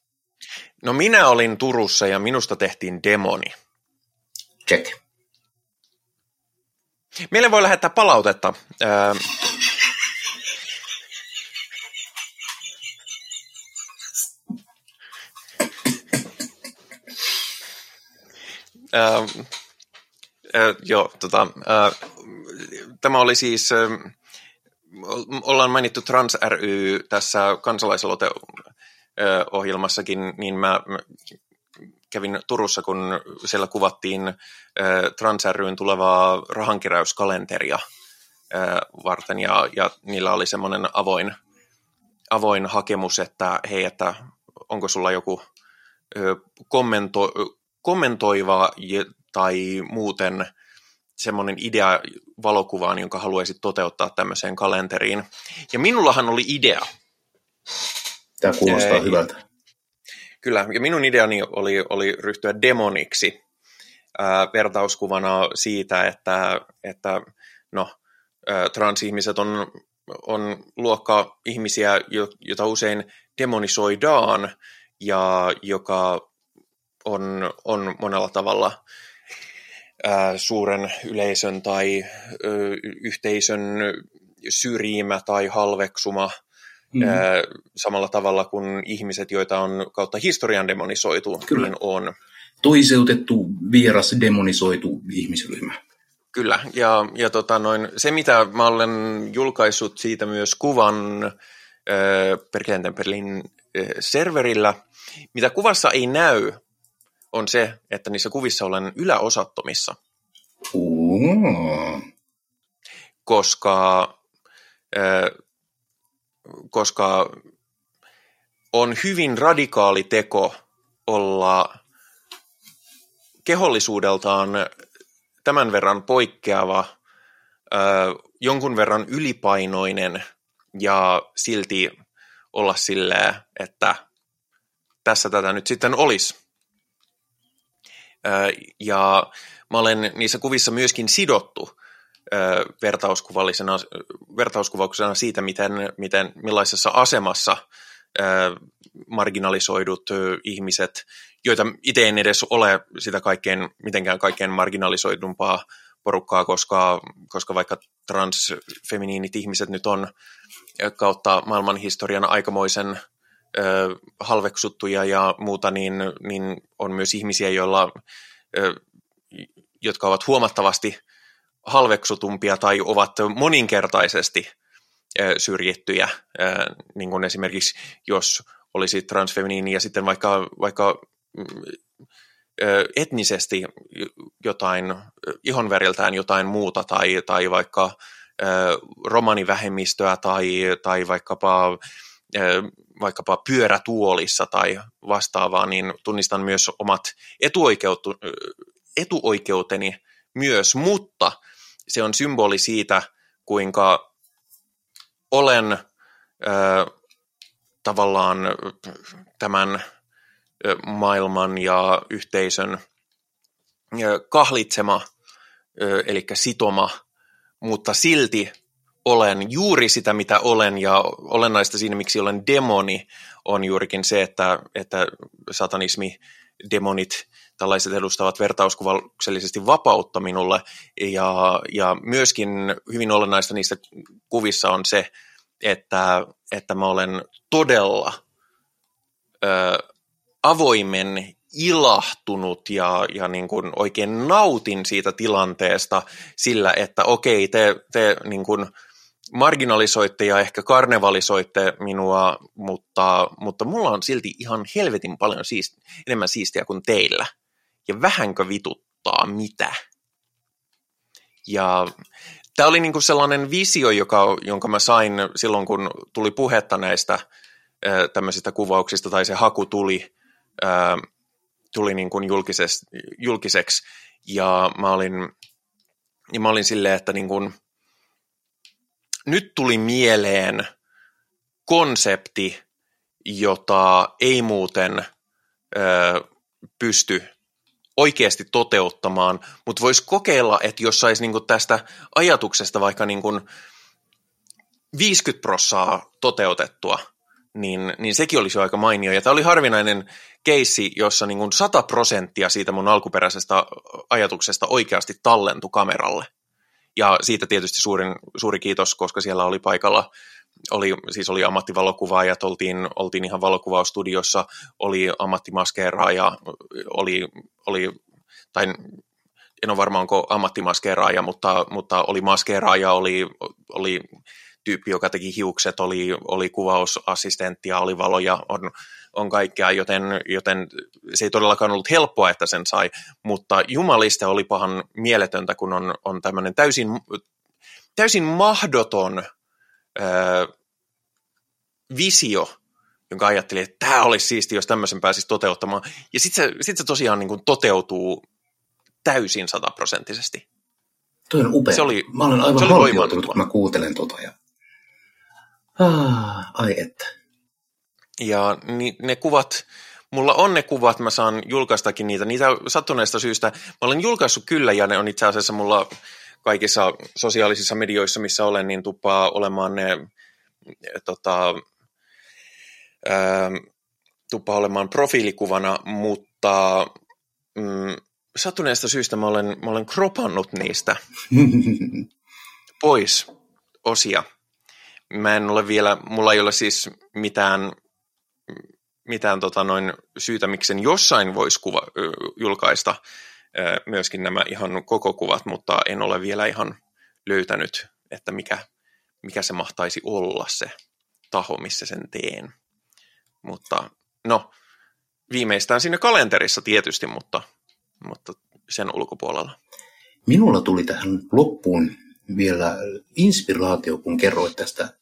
No minä olin Turussa ja minusta tehtiin demoni. Check. Meille voi lähettää palautetta. Äh, äh, joo, tota, äh, tämä oli siis, äh, ollaan mainittu Trans ry tässä kansalaisaloite ohjelmassakin, niin mä kävin Turussa, kun siellä kuvattiin äh, Trans ryn tulevaa rahankeräyskalenteria äh, varten, ja, ja niillä oli semmoinen avoin, avoin hakemus, että hei, että onko sulla joku äh, kommento, kommentoiva tai muuten semmoinen idea valokuvaan, jonka haluaisit toteuttaa tämmöiseen kalenteriin. Ja minullahan oli idea. Tämä kuulostaa Ei, hyvältä. Kyllä, ja minun ideani oli, oli ryhtyä demoniksi ää, vertauskuvana siitä, että, että no, ää, transihmiset on, on luokka ihmisiä, jota usein demonisoidaan ja joka on, on monella tavalla ää, suuren yleisön tai ö, yhteisön syrjimä tai halveksuma mm. ää, samalla tavalla kuin ihmiset, joita on kautta historian demonisoitu, Kyllä. niin on. Toiseutettu, vieras, demonisoitu ihmisryhmä. Kyllä, ja, ja tota noin, se mitä mä olen julkaissut siitä myös kuvan äh, Perkeleen äh, serverillä, mitä kuvassa ei näy, on se, että niissä kuvissa olen yläosattomissa. Mm. Koska, äh, koska on hyvin radikaali teko olla kehollisuudeltaan tämän verran poikkeava, äh, jonkun verran ylipainoinen ja silti olla silleen, että tässä tätä nyt sitten olisi. Ja mä olen niissä kuvissa myöskin sidottu vertauskuvallisena, vertauskuvauksena siitä, miten, miten, millaisessa asemassa marginalisoidut ihmiset, joita itse en edes ole sitä kaikkein, mitenkään kaikkein marginalisoidumpaa porukkaa, koska, koska vaikka transfeminiinit ihmiset nyt on kautta maailman historian aikamoisen ö, halveksuttuja ja muuta, niin, niin on myös ihmisiä, joilla, ö, jotka ovat huomattavasti halveksutumpia tai ovat moninkertaisesti ö, syrjittyjä, ö, niin kuin esimerkiksi jos olisi transfeminiini ja sitten vaikka, vaikka etnisesti jotain, ihonveriltään jotain muuta tai, tai vaikka romanivähemmistöä tai, tai vaikkapa vaikkapa pyörätuolissa tai vastaavaa, niin tunnistan myös omat etuoikeuteni myös, mutta se on symboli siitä, kuinka olen ö, tavallaan tämän maailman ja yhteisön kahlitsema, eli sitoma, mutta silti olen juuri sitä, mitä olen, ja olennaista siinä, miksi olen demoni, on juurikin se, että, että satanismi, demonit, tällaiset edustavat vertauskuvallisesti vapautta minulle, ja, ja myöskin hyvin olennaista niissä kuvissa on se, että, että mä olen todella ö, avoimen, ilahtunut ja, ja niin kuin oikein nautin siitä tilanteesta sillä, että okei, te, te niin kuin marginalisoitte ja ehkä karnevalisoitte minua, mutta, mutta mulla on silti ihan helvetin paljon siist, enemmän siistiä kuin teillä. Ja vähänkö vituttaa mitä? Ja tämä oli niin kuin sellainen visio, joka, jonka mä sain silloin, kun tuli puhetta näistä tämmöisistä kuvauksista, tai se haku tuli, tuli niin julkises, julkiseksi. Ja mä olin, ja mä olin silleen, että niin kuin, nyt tuli mieleen konsepti, jota ei muuten ö, pysty oikeasti toteuttamaan, mutta voisi kokeilla, että jos saisi niin tästä ajatuksesta vaikka niin 50 prossaa toteutettua, niin, niin sekin olisi jo aika mainio. Ja tämä oli harvinainen keissi, jossa niin kuin 100 prosenttia siitä mun alkuperäisestä ajatuksesta oikeasti tallentui kameralle. Ja siitä tietysti suurin, suuri kiitos, koska siellä oli paikalla, oli, siis oli ammattivalokuvaajat, oltiin, oltiin ihan valokuvaustudiossa, oli ammattimaskeeraaja, oli, oli tai en ole varmaan onko ammattimaskeeraaja, mutta, mutta oli maskeeraaja, oli, oli tyyppi, joka teki hiukset, oli, oli kuvausassistenttia, oli valoja, on, on kaikkea, joten, joten se ei todellakaan ollut helppoa, että sen sai, mutta jumaliste oli pahan mieletöntä, kun on, on tämmöinen täysin, täysin mahdoton ö, visio, jonka ajattelin, että tämä olisi siisti, jos tämmöisen pääsisi toteuttamaan. Ja sitten se, sit se tosiaan niin kuin toteutuu täysin sataprosenttisesti. Toi on upea. Se oli, mä olen aivan halkeutunut, kun mä kuuntelen tota. Ja... Ah, ai että. Ja ni, ne kuvat, mulla on ne kuvat, mä saan julkaistakin niitä, niitä sattuneesta syystä. Mä olen julkaissut kyllä, ja ne on itse asiassa mulla kaikissa sosiaalisissa medioissa, missä olen, niin tuppaa olemaan ne tota, ää, tuppaa olemaan profiilikuvana, mutta mm, sattuneesta syystä mä olen, mä olen kropannut niistä pois osia. Mä en ole vielä, mulla ei ole siis mitään, mitään tota noin syytä, miksen jossain voisi kuva, julkaista myöskin nämä ihan koko kuvat, mutta en ole vielä ihan löytänyt, että mikä, mikä se mahtaisi olla se taho, missä sen teen. Mutta no, viimeistään siinä kalenterissa tietysti, mutta, mutta sen ulkopuolella. Minulla tuli tähän loppuun vielä inspiraatio, kun kerroit tästä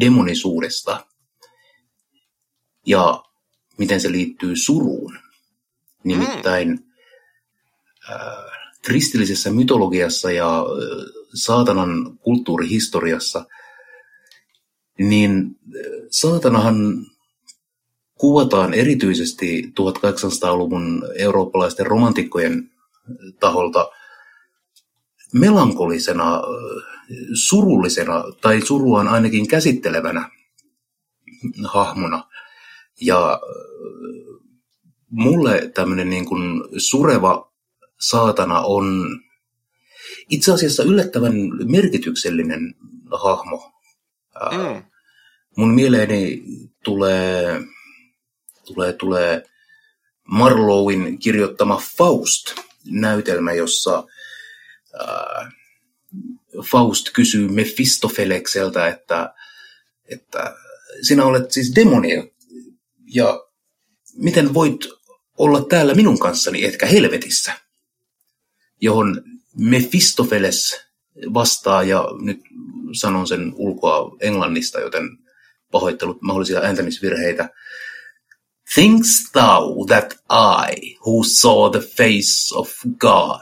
demonisuudesta ja miten se liittyy suruun. Nimittäin äh, kristillisessä mytologiassa ja äh, saatanan kulttuurihistoriassa, niin saatanahan kuvataan erityisesti 1800-luvun eurooppalaisten romantikkojen taholta melankolisena, surullisena tai suruaan ainakin käsittelevänä hahmona. Ja mulle tämmöinen niin kuin sureva saatana on itse asiassa yllättävän merkityksellinen hahmo. Mm. Mun mieleeni tulee tulee, tulee Marlowin kirjoittama Faust-näytelmä, jossa äh, Faust kysyy Mephistofelekseltä, että, että sinä olet siis demoni ja miten voit olla täällä minun kanssani, etkä helvetissä? Johon Mephistofeles vastaa, ja nyt sanon sen ulkoa englannista, joten pahoittelut mahdollisia ääntämisvirheitä. Thinkst thou that I, who saw the face of God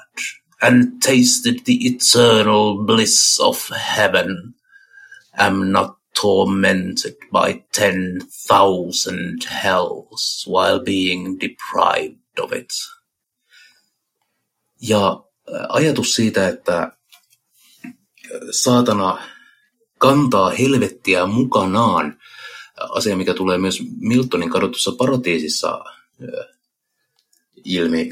and tasted the eternal bliss of heaven, am not tormented by ten thousand hells while being deprived of it? Ja äh, ajatus siitä, että äh, saatana kantaa helvettiä mukanaan. Asia, mikä tulee myös Miltonin kadotussa paratiisissa ilmi,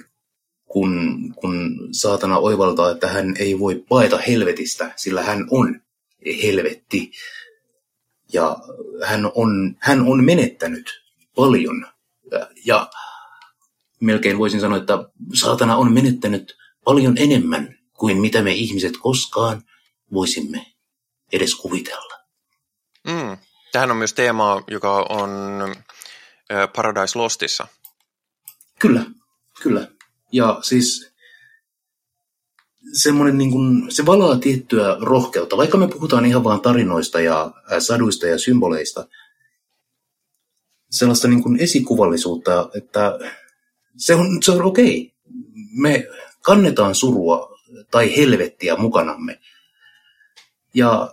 kun, kun saatana oivaltaa, että hän ei voi paeta helvetistä, sillä hän on helvetti. Ja hän on, hän on menettänyt paljon. Ja melkein voisin sanoa, että saatana on menettänyt paljon enemmän kuin mitä me ihmiset koskaan voisimme edes kuvitella. Mm. Tähän on myös teema, joka on Paradise Lostissa. Kyllä, kyllä. Ja siis semmoinen niin kuin, se valaa tiettyä rohkeutta, vaikka me puhutaan ihan vaan tarinoista ja saduista ja symboleista, sellaista niin kuin esikuvallisuutta, että se on, se on okei. Me kannetaan surua tai helvettiä mukanamme. Ja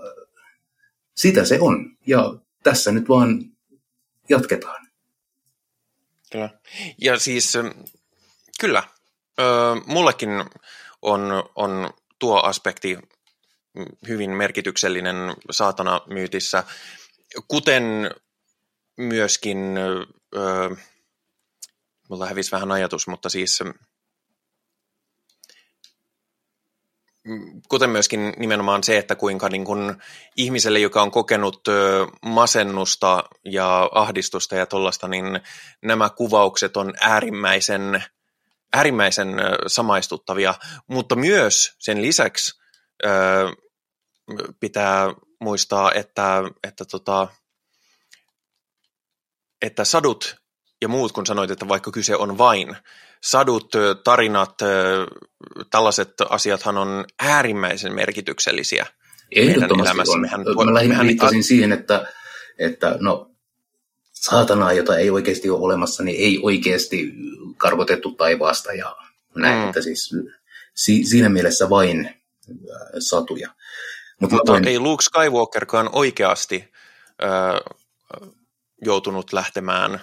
sitä se on. Ja tässä nyt vaan jatketaan. Kyllä. Ja siis kyllä, mullekin on, on tuo aspekti hyvin merkityksellinen saatana-myytissä, kuten myöskin, ö, mulla hävisi vähän ajatus, mutta siis kuten myöskin nimenomaan se, että kuinka niin kuin ihmiselle, joka on kokenut masennusta ja ahdistusta ja tuollaista, niin nämä kuvaukset on äärimmäisen, äärimmäisen samaistuttavia, mutta myös sen lisäksi pitää muistaa, että, että, tota, että sadut ja muut, kun sanoit, että vaikka kyse on vain sadut, tarinat, tällaiset asiathan on äärimmäisen merkityksellisiä Ehdottomasti on. Mehän, Mä lähinnä mehän... viittasin siihen, että, että no, saatanaa, jota ei oikeasti ole olemassa, niin ei oikeasti karvotettu taivaasta ja näin, mm. että siis si, siinä mielessä vain satuja. Mutta, Mutta voin... ei Luke Skywalkerkaan oikeasti äh, joutunut lähtemään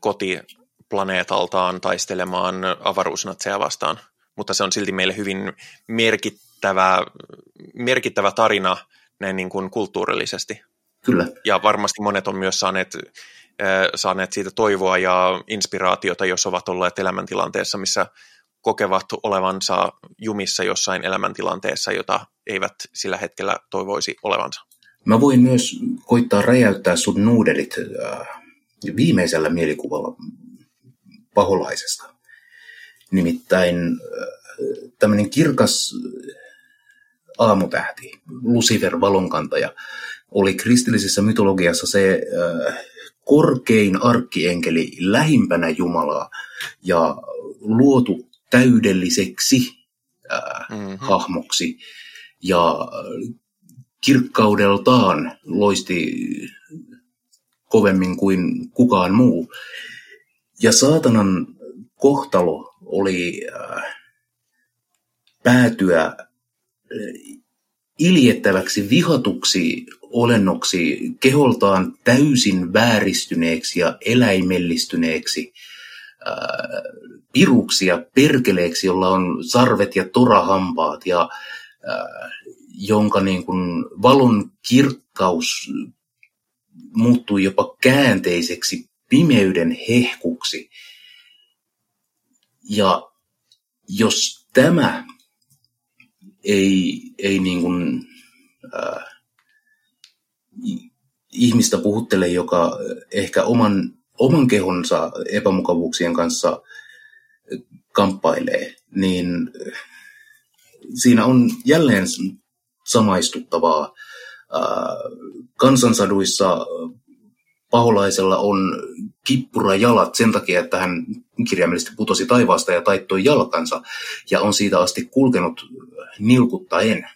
koti planeetaltaan taistelemaan avaruusnatseja vastaan, mutta se on silti meille hyvin merkittävä, merkittävä tarina näin niin kuin kulttuurillisesti. Kyllä. Ja varmasti monet on myös saaneet, äh, saaneet siitä toivoa ja inspiraatiota, jos ovat olleet elämäntilanteessa, missä kokevat olevansa jumissa jossain elämäntilanteessa, jota eivät sillä hetkellä toivoisi olevansa. Mä voin myös koittaa räjäyttää sun nuudelit äh, viimeisellä mielikuvalla paholaisesta. Nimittäin äh, tämmöinen kirkas äh, aamutähti, Lucifer valonkantaja, oli kristillisessä mytologiassa se äh, korkein arkkienkeli lähimpänä Jumalaa ja luotu täydelliseksi mm-hmm. hahmoksi. Ja kirkkaudeltaan loisti kovemmin kuin kukaan muu. Ja saatanan kohtalo oli äh, päätyä äh, iljettäväksi vihatuksi olennoksi, keholtaan täysin vääristyneeksi ja eläimellistyneeksi, äh, piruksi ja perkeleeksi, jolla on sarvet ja torahampaat ja jonka niin kuin valon kirkkaus muuttui jopa käänteiseksi pimeyden hehkuksi. Ja jos tämä ei, ei niin kuin, äh, ihmistä puhuttele, joka ehkä oman, oman kehonsa epämukavuuksien kanssa kamppailee, niin siinä on jälleen samaistuttavaa. Äh, kansansaduissa paholaisella on kippura jalat sen takia, että hän kirjaimellisesti putosi taivaasta ja taittoi jalkansa ja on siitä asti kulkenut nilkuttaen.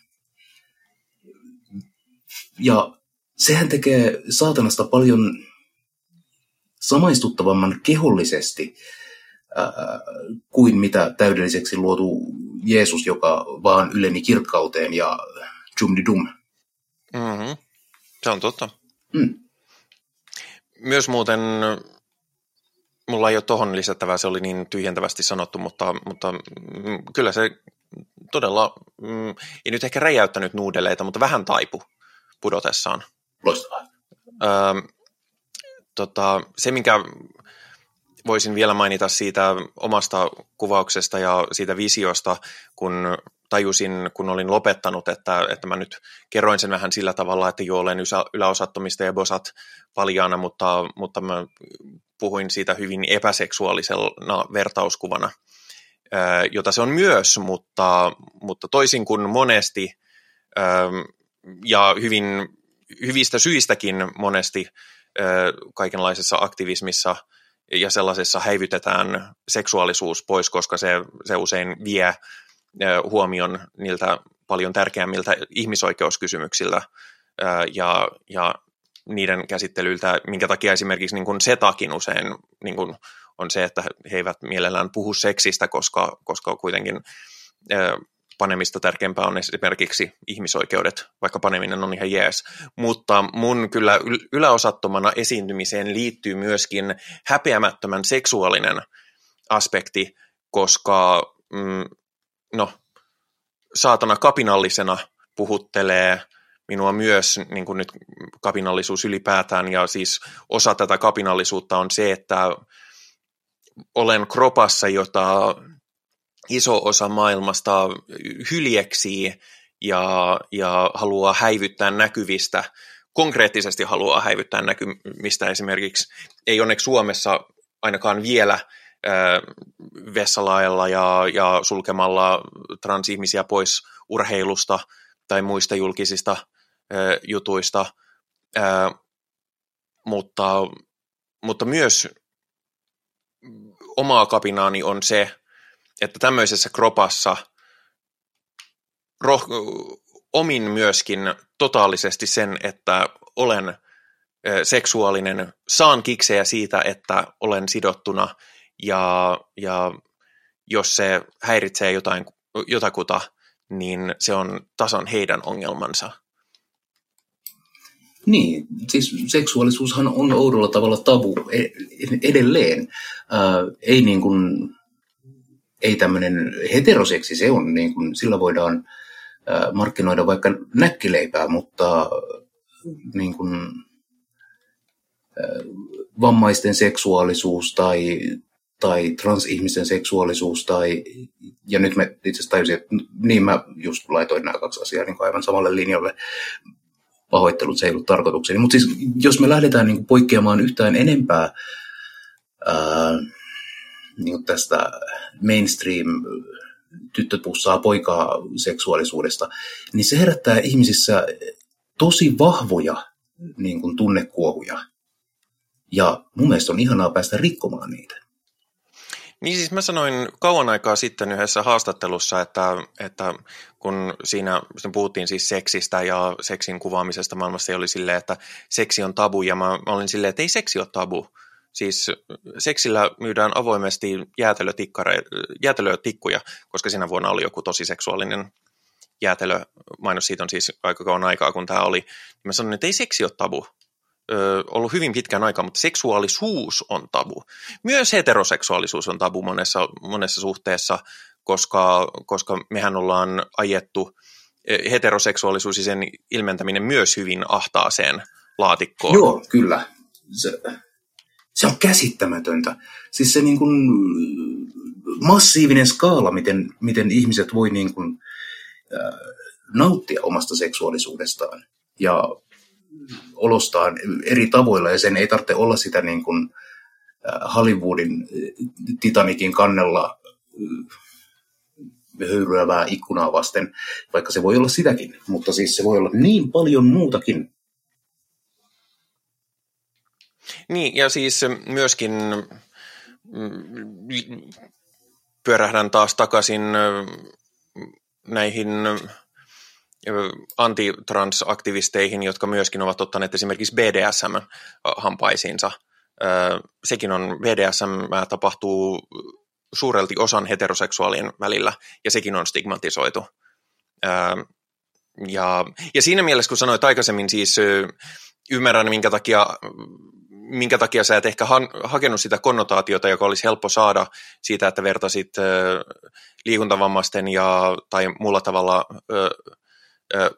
Ja sehän tekee saatanasta paljon samaistuttavamman kehollisesti ää, kuin mitä täydelliseksi luotu Jeesus, joka vaan yleni kirkkauteen ja dum. Mm-hmm. Se on totta. Mm. Myös muuten, mulla ei ole tuohon lisättävää, se oli niin tyhjentävästi sanottu, mutta, mutta mm, kyllä se todella, mm, ei nyt ehkä räjäyttänyt nuudeleita, mutta vähän taipu. pudotessaan. Loistavaa. Öö, tota, se, minkä voisin vielä mainita siitä omasta kuvauksesta ja siitä visiosta, kun tajusin, kun olin lopettanut, että, että mä nyt kerroin sen vähän sillä tavalla, että joo, olen yläosattomista ja bosat paljaana, mutta, mutta mä puhuin siitä hyvin epäseksuaalisena vertauskuvana, jota se on myös, mutta, mutta toisin kuin monesti ja hyvin hyvistä syistäkin monesti kaikenlaisessa aktivismissa ja sellaisessa häivytetään seksuaalisuus pois, koska se, se usein vie huomion niiltä paljon tärkeämmiltä ihmisoikeuskysymyksiltä ja, ja niiden käsittelyiltä, minkä takia esimerkiksi niin kuin SETAkin usein niin kuin on se, että he eivät mielellään puhu seksistä, koska, koska kuitenkin panemista tärkeämpää on esimerkiksi ihmisoikeudet, vaikka paneminen on ihan jees. Mutta mun kyllä yläosattomana esiintymiseen liittyy myöskin häpeämättömän seksuaalinen aspekti, koska mm, no, saatana kapinallisena puhuttelee minua myös niin kuin nyt kapinallisuus ylipäätään, ja siis osa tätä kapinallisuutta on se, että olen kropassa, jota iso osa maailmasta hyljeksii ja, ja haluaa häivyttää näkyvistä, konkreettisesti haluaa häivyttää näkymistä. Esimerkiksi, ei onneksi Suomessa ainakaan vielä vessalailla ja, ja sulkemalla transihmisiä pois urheilusta tai muista julkisista jutuista, mutta, mutta myös omaa kapinaani on se, että tämmöisessä kropassa roh- omin myöskin totaalisesti sen, että olen seksuaalinen, saan kiksejä siitä, että olen sidottuna ja, ja jos se häiritsee jotain, jotakuta, niin se on tasan heidän ongelmansa. Niin, siis seksuaalisuushan on oudolla tavalla tabu e-, edelleen. Äh, ei niin kuin ei tämmöinen heteroseksi, se on niin kuin, sillä voidaan markkinoida vaikka näkkileipää, mutta niin kuin, vammaisten seksuaalisuus tai, tai transihmisten seksuaalisuus tai, ja nyt me itse asiassa tajusin, että niin mä just laitoin nämä kaksi asiaa niin aivan samalle linjalle, pahoittelut, se ei ollut tarkoitukseni. Mutta siis jos me lähdetään niin poikkeamaan yhtään enempää ää, niin tästä mainstream tyttö pussaa poikaa seksuaalisuudesta, niin se herättää ihmisissä tosi vahvoja niin kuin tunnekuohuja. Ja mun mielestä on ihanaa päästä rikkomaan niitä. Niin siis mä sanoin kauan aikaa sitten yhdessä haastattelussa, että, että kun siinä puhuttiin siis seksistä ja seksin kuvaamisesta maailmassa, oli silleen, että seksi on tabu, ja mä, mä olin silleen, että ei seksi ole tabu. Siis seksillä myydään avoimesti jäätelötikkuja, koska siinä vuonna oli joku tosi seksuaalinen jäätelö. Mainos siitä on siis aika kauan aikaa, kun tämä oli. Mä sanoin, että ei seksi ole tabu. Ö, ollut hyvin pitkän aikaa, mutta seksuaalisuus on tabu. Myös heteroseksuaalisuus on tabu monessa, monessa suhteessa, koska, koska mehän ollaan ajettu heteroseksuaalisuus ja sen ilmentäminen myös hyvin ahtaaseen laatikkoon. Joo, kyllä. Se, se on käsittämätöntä. Siis se niin kuin massiivinen skaala, miten, miten ihmiset voi niin kuin, äh, nauttia omasta seksuaalisuudestaan ja olostaan eri tavoilla, ja sen ei tarvitse olla sitä niin kuin, Hollywoodin Titanikin kannella höyryävää ikkunaa vasten, vaikka se voi olla sitäkin, mutta siis se voi olla niin paljon muutakin. Niin, ja siis myöskin mm, pyörähdän taas takaisin näihin antitransaktivisteihin, jotka myöskin ovat ottaneet esimerkiksi BDSM-hampaisiinsa. Sekin on, BDSM tapahtuu suurelti osan heteroseksuaalien välillä, ja sekin on stigmatisoitu. Ja, ja siinä mielessä, kun sanoit aikaisemmin, siis ymmärrän, minkä takia minkä takia sä et ehkä ha- hakenut sitä konnotaatiota, joka olisi helppo saada siitä, että vertasit liikuntavammaisten ja, tai muulla tavalla ö,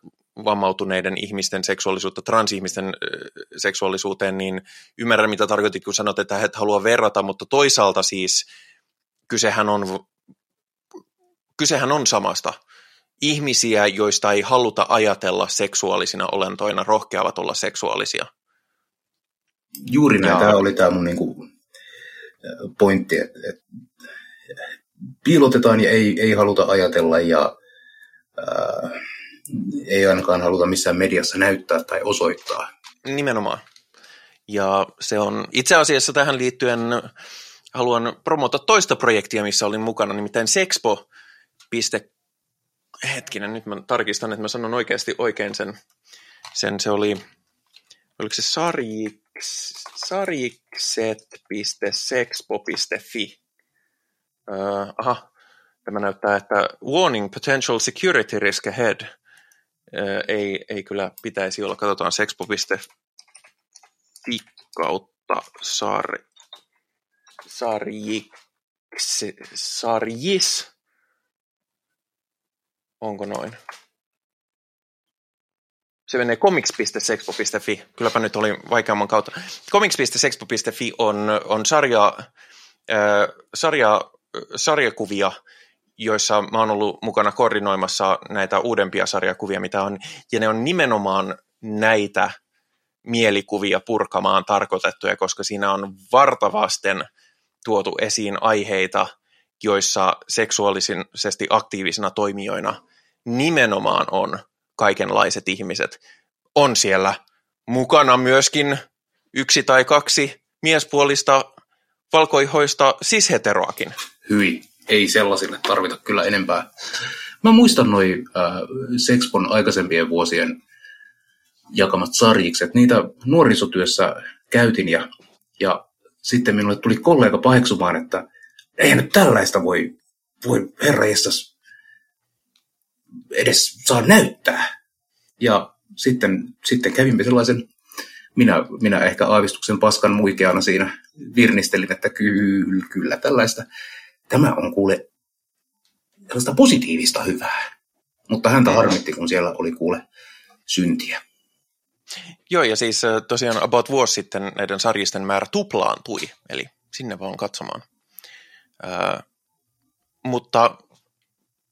suuntautuneiden ihmisten seksuaalisuutta transihmisten seksuaalisuuteen, niin ymmärrän mitä tarkoitit, kun sanot, että et halua verrata, mutta toisaalta siis kysehän on, kysehän on samasta. Ihmisiä, joista ei haluta ajatella seksuaalisina olentoina, rohkeavat olla seksuaalisia. Juuri näin. Ja... Tämä oli tämä mun niinku pointti, että, että piilotetaan ja ei, ei haluta ajatella ja ää, ei ainakaan haluta missään mediassa näyttää tai osoittaa. Nimenomaan. Ja se on itse asiassa tähän liittyen haluan promota toista projektia, missä olin mukana, nimittäin Sexpo. Hetkinen, nyt mä tarkistan, että mä sanon oikeasti oikein sen. sen se oli, oliko se sarjiks, sarjikset.sexpo.fi. Uh, aha, tämä näyttää, että warning potential security risk ahead. Ei, ei kyllä pitäisi olla. Katsotaan sexpo.fi kautta sar, sarjiks, sarjis. Onko noin? se menee comics.sexpo.fi. Kylläpä nyt oli vaikeamman kautta. Comics.sexpo.fi on, on sarja, äh, sarja sarjakuvia, joissa mä oon ollut mukana koordinoimassa näitä uudempia sarjakuvia, mitä on, ja ne on nimenomaan näitä mielikuvia purkamaan tarkoitettuja, koska siinä on vartavasten tuotu esiin aiheita, joissa seksuaalisesti aktiivisina toimijoina nimenomaan on kaikenlaiset ihmiset. On siellä mukana myöskin yksi tai kaksi miespuolista valkoihoista sisheteroakin hyi. Ei sellaisille tarvita kyllä enempää. Mä muistan noin äh, Sexpon aikaisempien vuosien jakamat sarjikset. Niitä nuorisotyössä käytin ja, ja sitten minulle tuli kollega paheksumaan, että ei nyt tällaista voi, voi herra edes saa näyttää. Ja sitten, sitten kävimme sellaisen, minä, minä ehkä aavistuksen paskan muikeana siinä virnistelin, että kyllä, kyllä tällaista tämä on kuule sellaista positiivista hyvää. Mutta häntä harmitti, kun siellä oli kuule syntiä. Joo, ja siis tosiaan about vuosi sitten näiden sarjisten määrä tuplaantui, eli sinne vaan katsomaan. Ää, mutta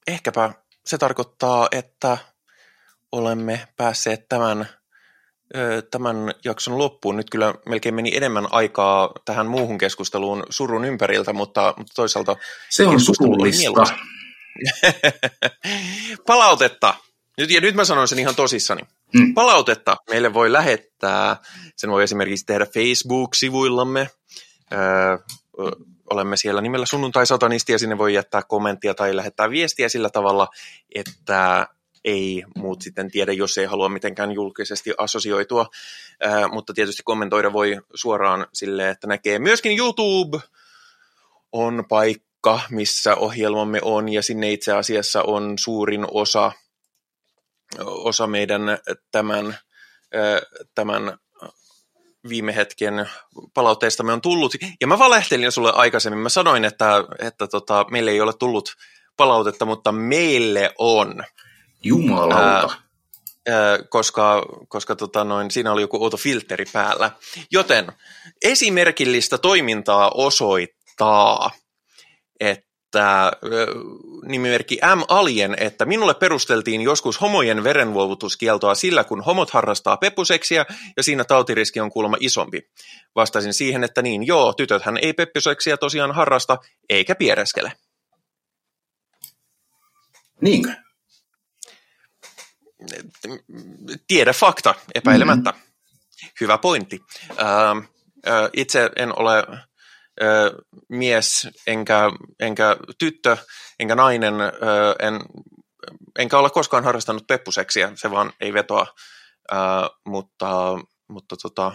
ehkäpä se tarkoittaa, että olemme päässeet tämän tämän jakson loppuun. Nyt kyllä melkein meni enemmän aikaa tähän muuhun keskusteluun surun ympäriltä, mutta, mutta toisaalta... Se on surullista. Palautetta. Nyt, ja nyt mä sanon sen ihan tosissani. Mm. Palautetta meille voi lähettää. Sen voi esimerkiksi tehdä Facebook-sivuillamme. Öö, olemme siellä nimellä sunnuntai-satanisti ja sinne voi jättää kommenttia tai lähettää viestiä sillä tavalla, että ei muut sitten tiedä, jos ei halua mitenkään julkisesti assosioitua, Ää, mutta tietysti kommentoida voi suoraan sille, että näkee myöskin YouTube on paikka, missä ohjelmamme on, ja sinne itse asiassa on suurin osa, osa meidän tämän, tämän viime hetken palautteista me on tullut. Ja mä valehtelin sulle aikaisemmin. Mä sanoin, että, että tota, meille ei ole tullut palautetta, mutta meille on. Jumalauta. Ää, koska, koska tota noin, siinä oli joku outo filteri päällä. Joten esimerkillistä toimintaa osoittaa, että nimimerkki M. Alien, että minulle perusteltiin joskus homojen verenluovutuskieltoa sillä, kun homot harrastaa peppuseksiä ja siinä tautiriski on kuulemma isompi. Vastasin siihen, että niin joo, tytöthän ei peppuseksiä tosiaan harrasta, eikä piereskele. Niinkö? Tiedä fakta, epäilemättä. Mm-hmm. Hyvä pointti. Uh, uh, itse en ole uh, mies, enkä, enkä tyttö, enkä nainen, uh, en, enkä ole koskaan harrastanut peppuseksiä, se vaan ei vetoa, mutta, mutta tota,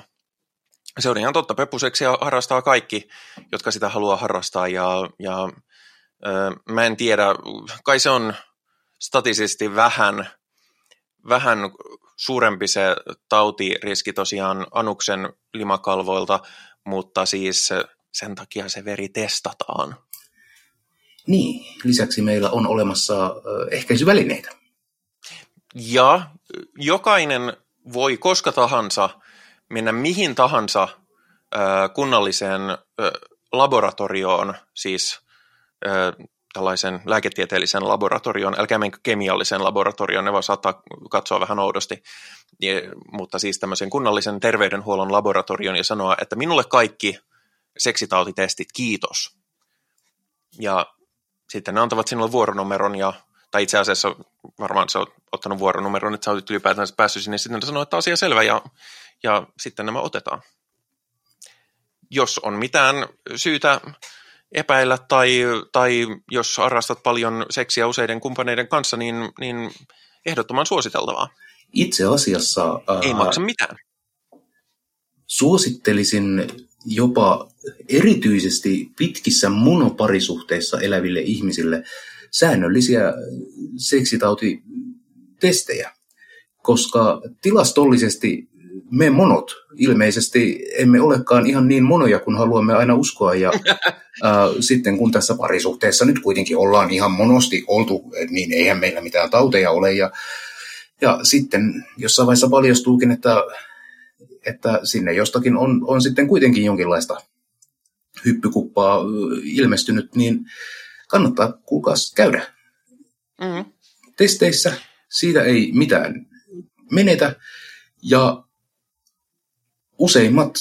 se on ihan totta. Peppuseksiä harrastaa kaikki, jotka sitä haluaa harrastaa ja, ja mä en tiedä, kai se on statisesti vähän – vähän suurempi se tautiriski tosiaan anuksen limakalvoilta, mutta siis sen takia se veri testataan. Niin, lisäksi meillä on olemassa ehkäisyvälineitä. ja jokainen voi koska tahansa mennä mihin tahansa kunnalliseen laboratorioon, siis tällaisen lääketieteellisen laboratorion, älkää menkö kemiallisen laboratorion, ne voi saattaa katsoa vähän oudosti, ja, mutta siis tämmöisen kunnallisen terveydenhuollon laboratorion ja sanoa, että minulle kaikki seksitautitestit, kiitos. Ja sitten ne antavat sinulle vuoronumeron ja tai itse asiassa varmaan sä oot ottanut vuoronumeron, että sä oot ylipäätään päässyt sinne, sitten sanoo, että asia selvä ja, ja sitten nämä otetaan. Jos on mitään syytä epäillä tai, tai jos harrastat paljon seksiä useiden kumppaneiden kanssa, niin, niin ehdottoman suositeltavaa. Itse asiassa... Ää, Ei maksa mitään. Suosittelisin jopa erityisesti pitkissä monoparisuhteissa eläville ihmisille säännöllisiä seksitautitestejä, koska tilastollisesti me monot ilmeisesti emme olekaan ihan niin monoja kuin haluamme aina uskoa. Ja ää, sitten kun tässä parisuhteessa nyt kuitenkin ollaan ihan monosti oltu, niin eihän meillä mitään tauteja ole. Ja, ja sitten jossain vaiheessa paljastuukin, että, että sinne jostakin on, on sitten kuitenkin jonkinlaista hyppykuppaa ilmestynyt, niin kannattaa kuulkaas käydä mm-hmm. testeissä. Siitä ei mitään menetä. Ja useimmat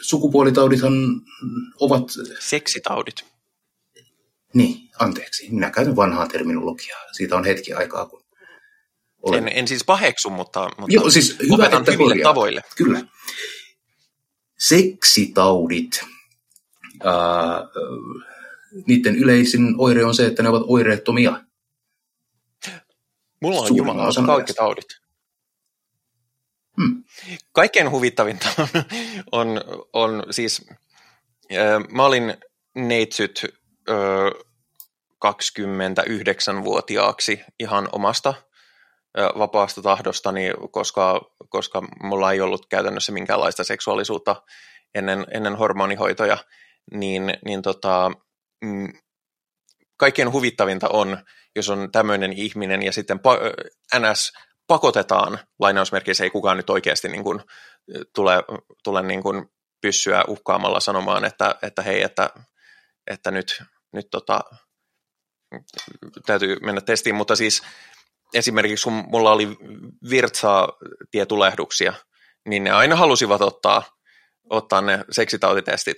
sukupuolitaudithan ovat... Seksitaudit. Niin, anteeksi. Minä käytän vanhaa terminologiaa. Siitä on hetki aikaa, kun olen... En, en siis paheksu, mutta, mutta Joo, siis hyvä, opetan että hyville korjaat. tavoille. Kyllä. Seksitaudit. Äh, niiden yleisin oire on se, että ne ovat oireettomia. Mulla on Jumala, kaikki taudit. Kaikkein huvittavinta on, on, on siis, äh, mä olin neitsyt äh, 29-vuotiaaksi ihan omasta vapaasta tahdostani, koska, koska mulla ei ollut käytännössä minkäänlaista seksuaalisuutta ennen, ennen hormonihoitoja, niin, niin tota, mm, kaikkein huvittavinta on, jos on tämmöinen ihminen ja sitten pa- NS pakotetaan, lainausmerkeissä ei kukaan nyt oikeasti niin kuin, tule, tule niin kuin pyssyä uhkaamalla sanomaan, että, että hei, että, että nyt, nyt tota, täytyy mennä testiin, mutta siis esimerkiksi kun mulla oli virtsaa tietulehduksia, niin ne aina halusivat ottaa, ottaa ne seksitautitestit.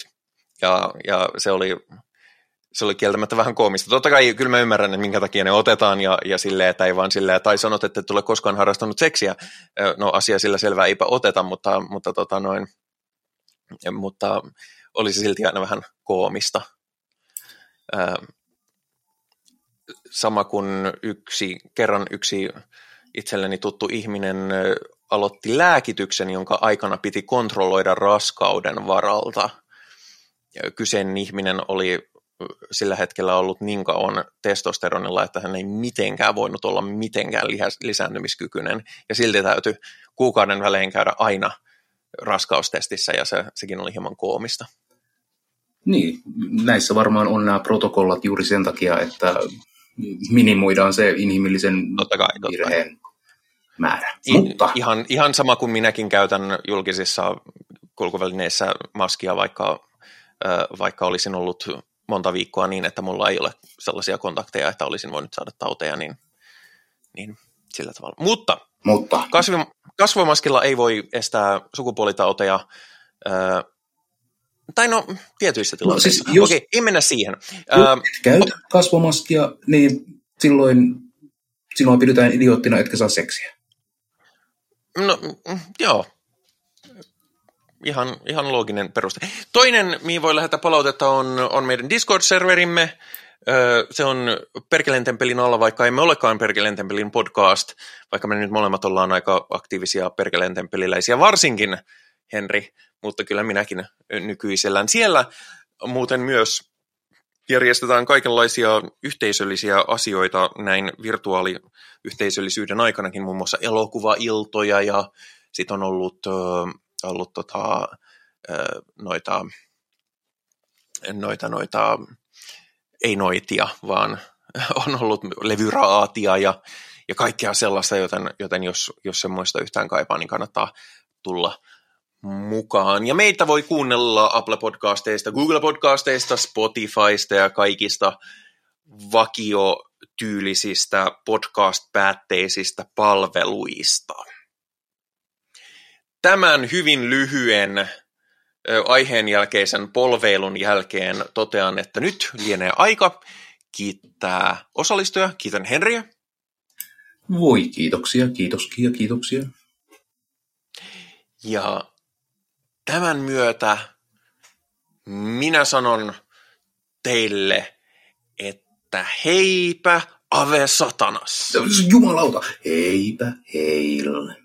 Ja, ja se oli se oli kieltämättä vähän koomista. Totta kai kyllä mä ymmärrän, että minkä takia ne otetaan ja, ja silleen, että ei vaan silleen, tai sanot, että et ole koskaan harrastanut seksiä. No asia sillä selvä eipä oteta, mutta, mutta, tota noin, mutta olisi silti aina vähän koomista. Sama kuin yksi, kerran yksi itselleni tuttu ihminen aloitti lääkityksen, jonka aikana piti kontrolloida raskauden varalta. Kyseinen ihminen oli sillä hetkellä ollut niin kauan testosteronilla, että hän ei mitenkään voinut olla mitenkään lisääntymiskykyinen. Ja silti täytyy kuukauden välein käydä aina raskaustestissä ja se, sekin oli hieman koomista. Niin, näissä varmaan on nämä protokollat juuri sen takia, että minimoidaan se inhimillisen totta kai, totta virheen määrä. I, Mutta... ihan, ihan sama kuin minäkin käytän julkisissa kulkuvälineissä maskia, vaikka, vaikka olisin ollut monta viikkoa niin, että mulla ei ole sellaisia kontakteja, että olisin voinut saada tauteja, niin, niin sillä tavalla. Mutta, Mutta. Kasvi, kasvomaskilla ei voi estää sukupuolitauteja, ää, tai no, tietyissä tilanteissa. No, siis jos Okei, ei mennä siihen. Ää, käyt kasvomaskia, niin silloin sinua pidetään idioottina, etkä saa seksiä. No, mm, joo, ihan, ihan looginen peruste. Toinen, mihin voi lähettää palautetta, on, on meidän Discord-serverimme. Se on Perkeleen Tempelin alla, vaikka emme olekaan Perkeleen Tempelin podcast, vaikka me nyt molemmat ollaan aika aktiivisia Perkeleen Tempeliläisiä, varsinkin Henri, mutta kyllä minäkin nykyisellään. Siellä muuten myös järjestetään kaikenlaisia yhteisöllisiä asioita näin virtuaaliyhteisöllisyyden aikanakin, muun muassa elokuvailtoja ja sitten on ollut ollut tota, noita, noita, noita, ei noitia, vaan on ollut levyraatia ja, ja kaikkea sellaista, joten, joten jos, jos semmoista yhtään kaipaa, niin kannattaa tulla mukaan. Ja meitä voi kuunnella Apple Podcasteista, Google Podcasteista, Spotifysta ja kaikista vakiotyylisistä podcast-päätteisistä palveluista. Tämän hyvin lyhyen aiheen jälkeisen polveilun jälkeen totean, että nyt lienee aika kiittää osallistuja. Kiitän Henriä. Voi, kiitoksia, kiitoskia, kiitoksia. Ja tämän myötä minä sanon teille, että heipä ave satanas. Jumalauta, heipä heille.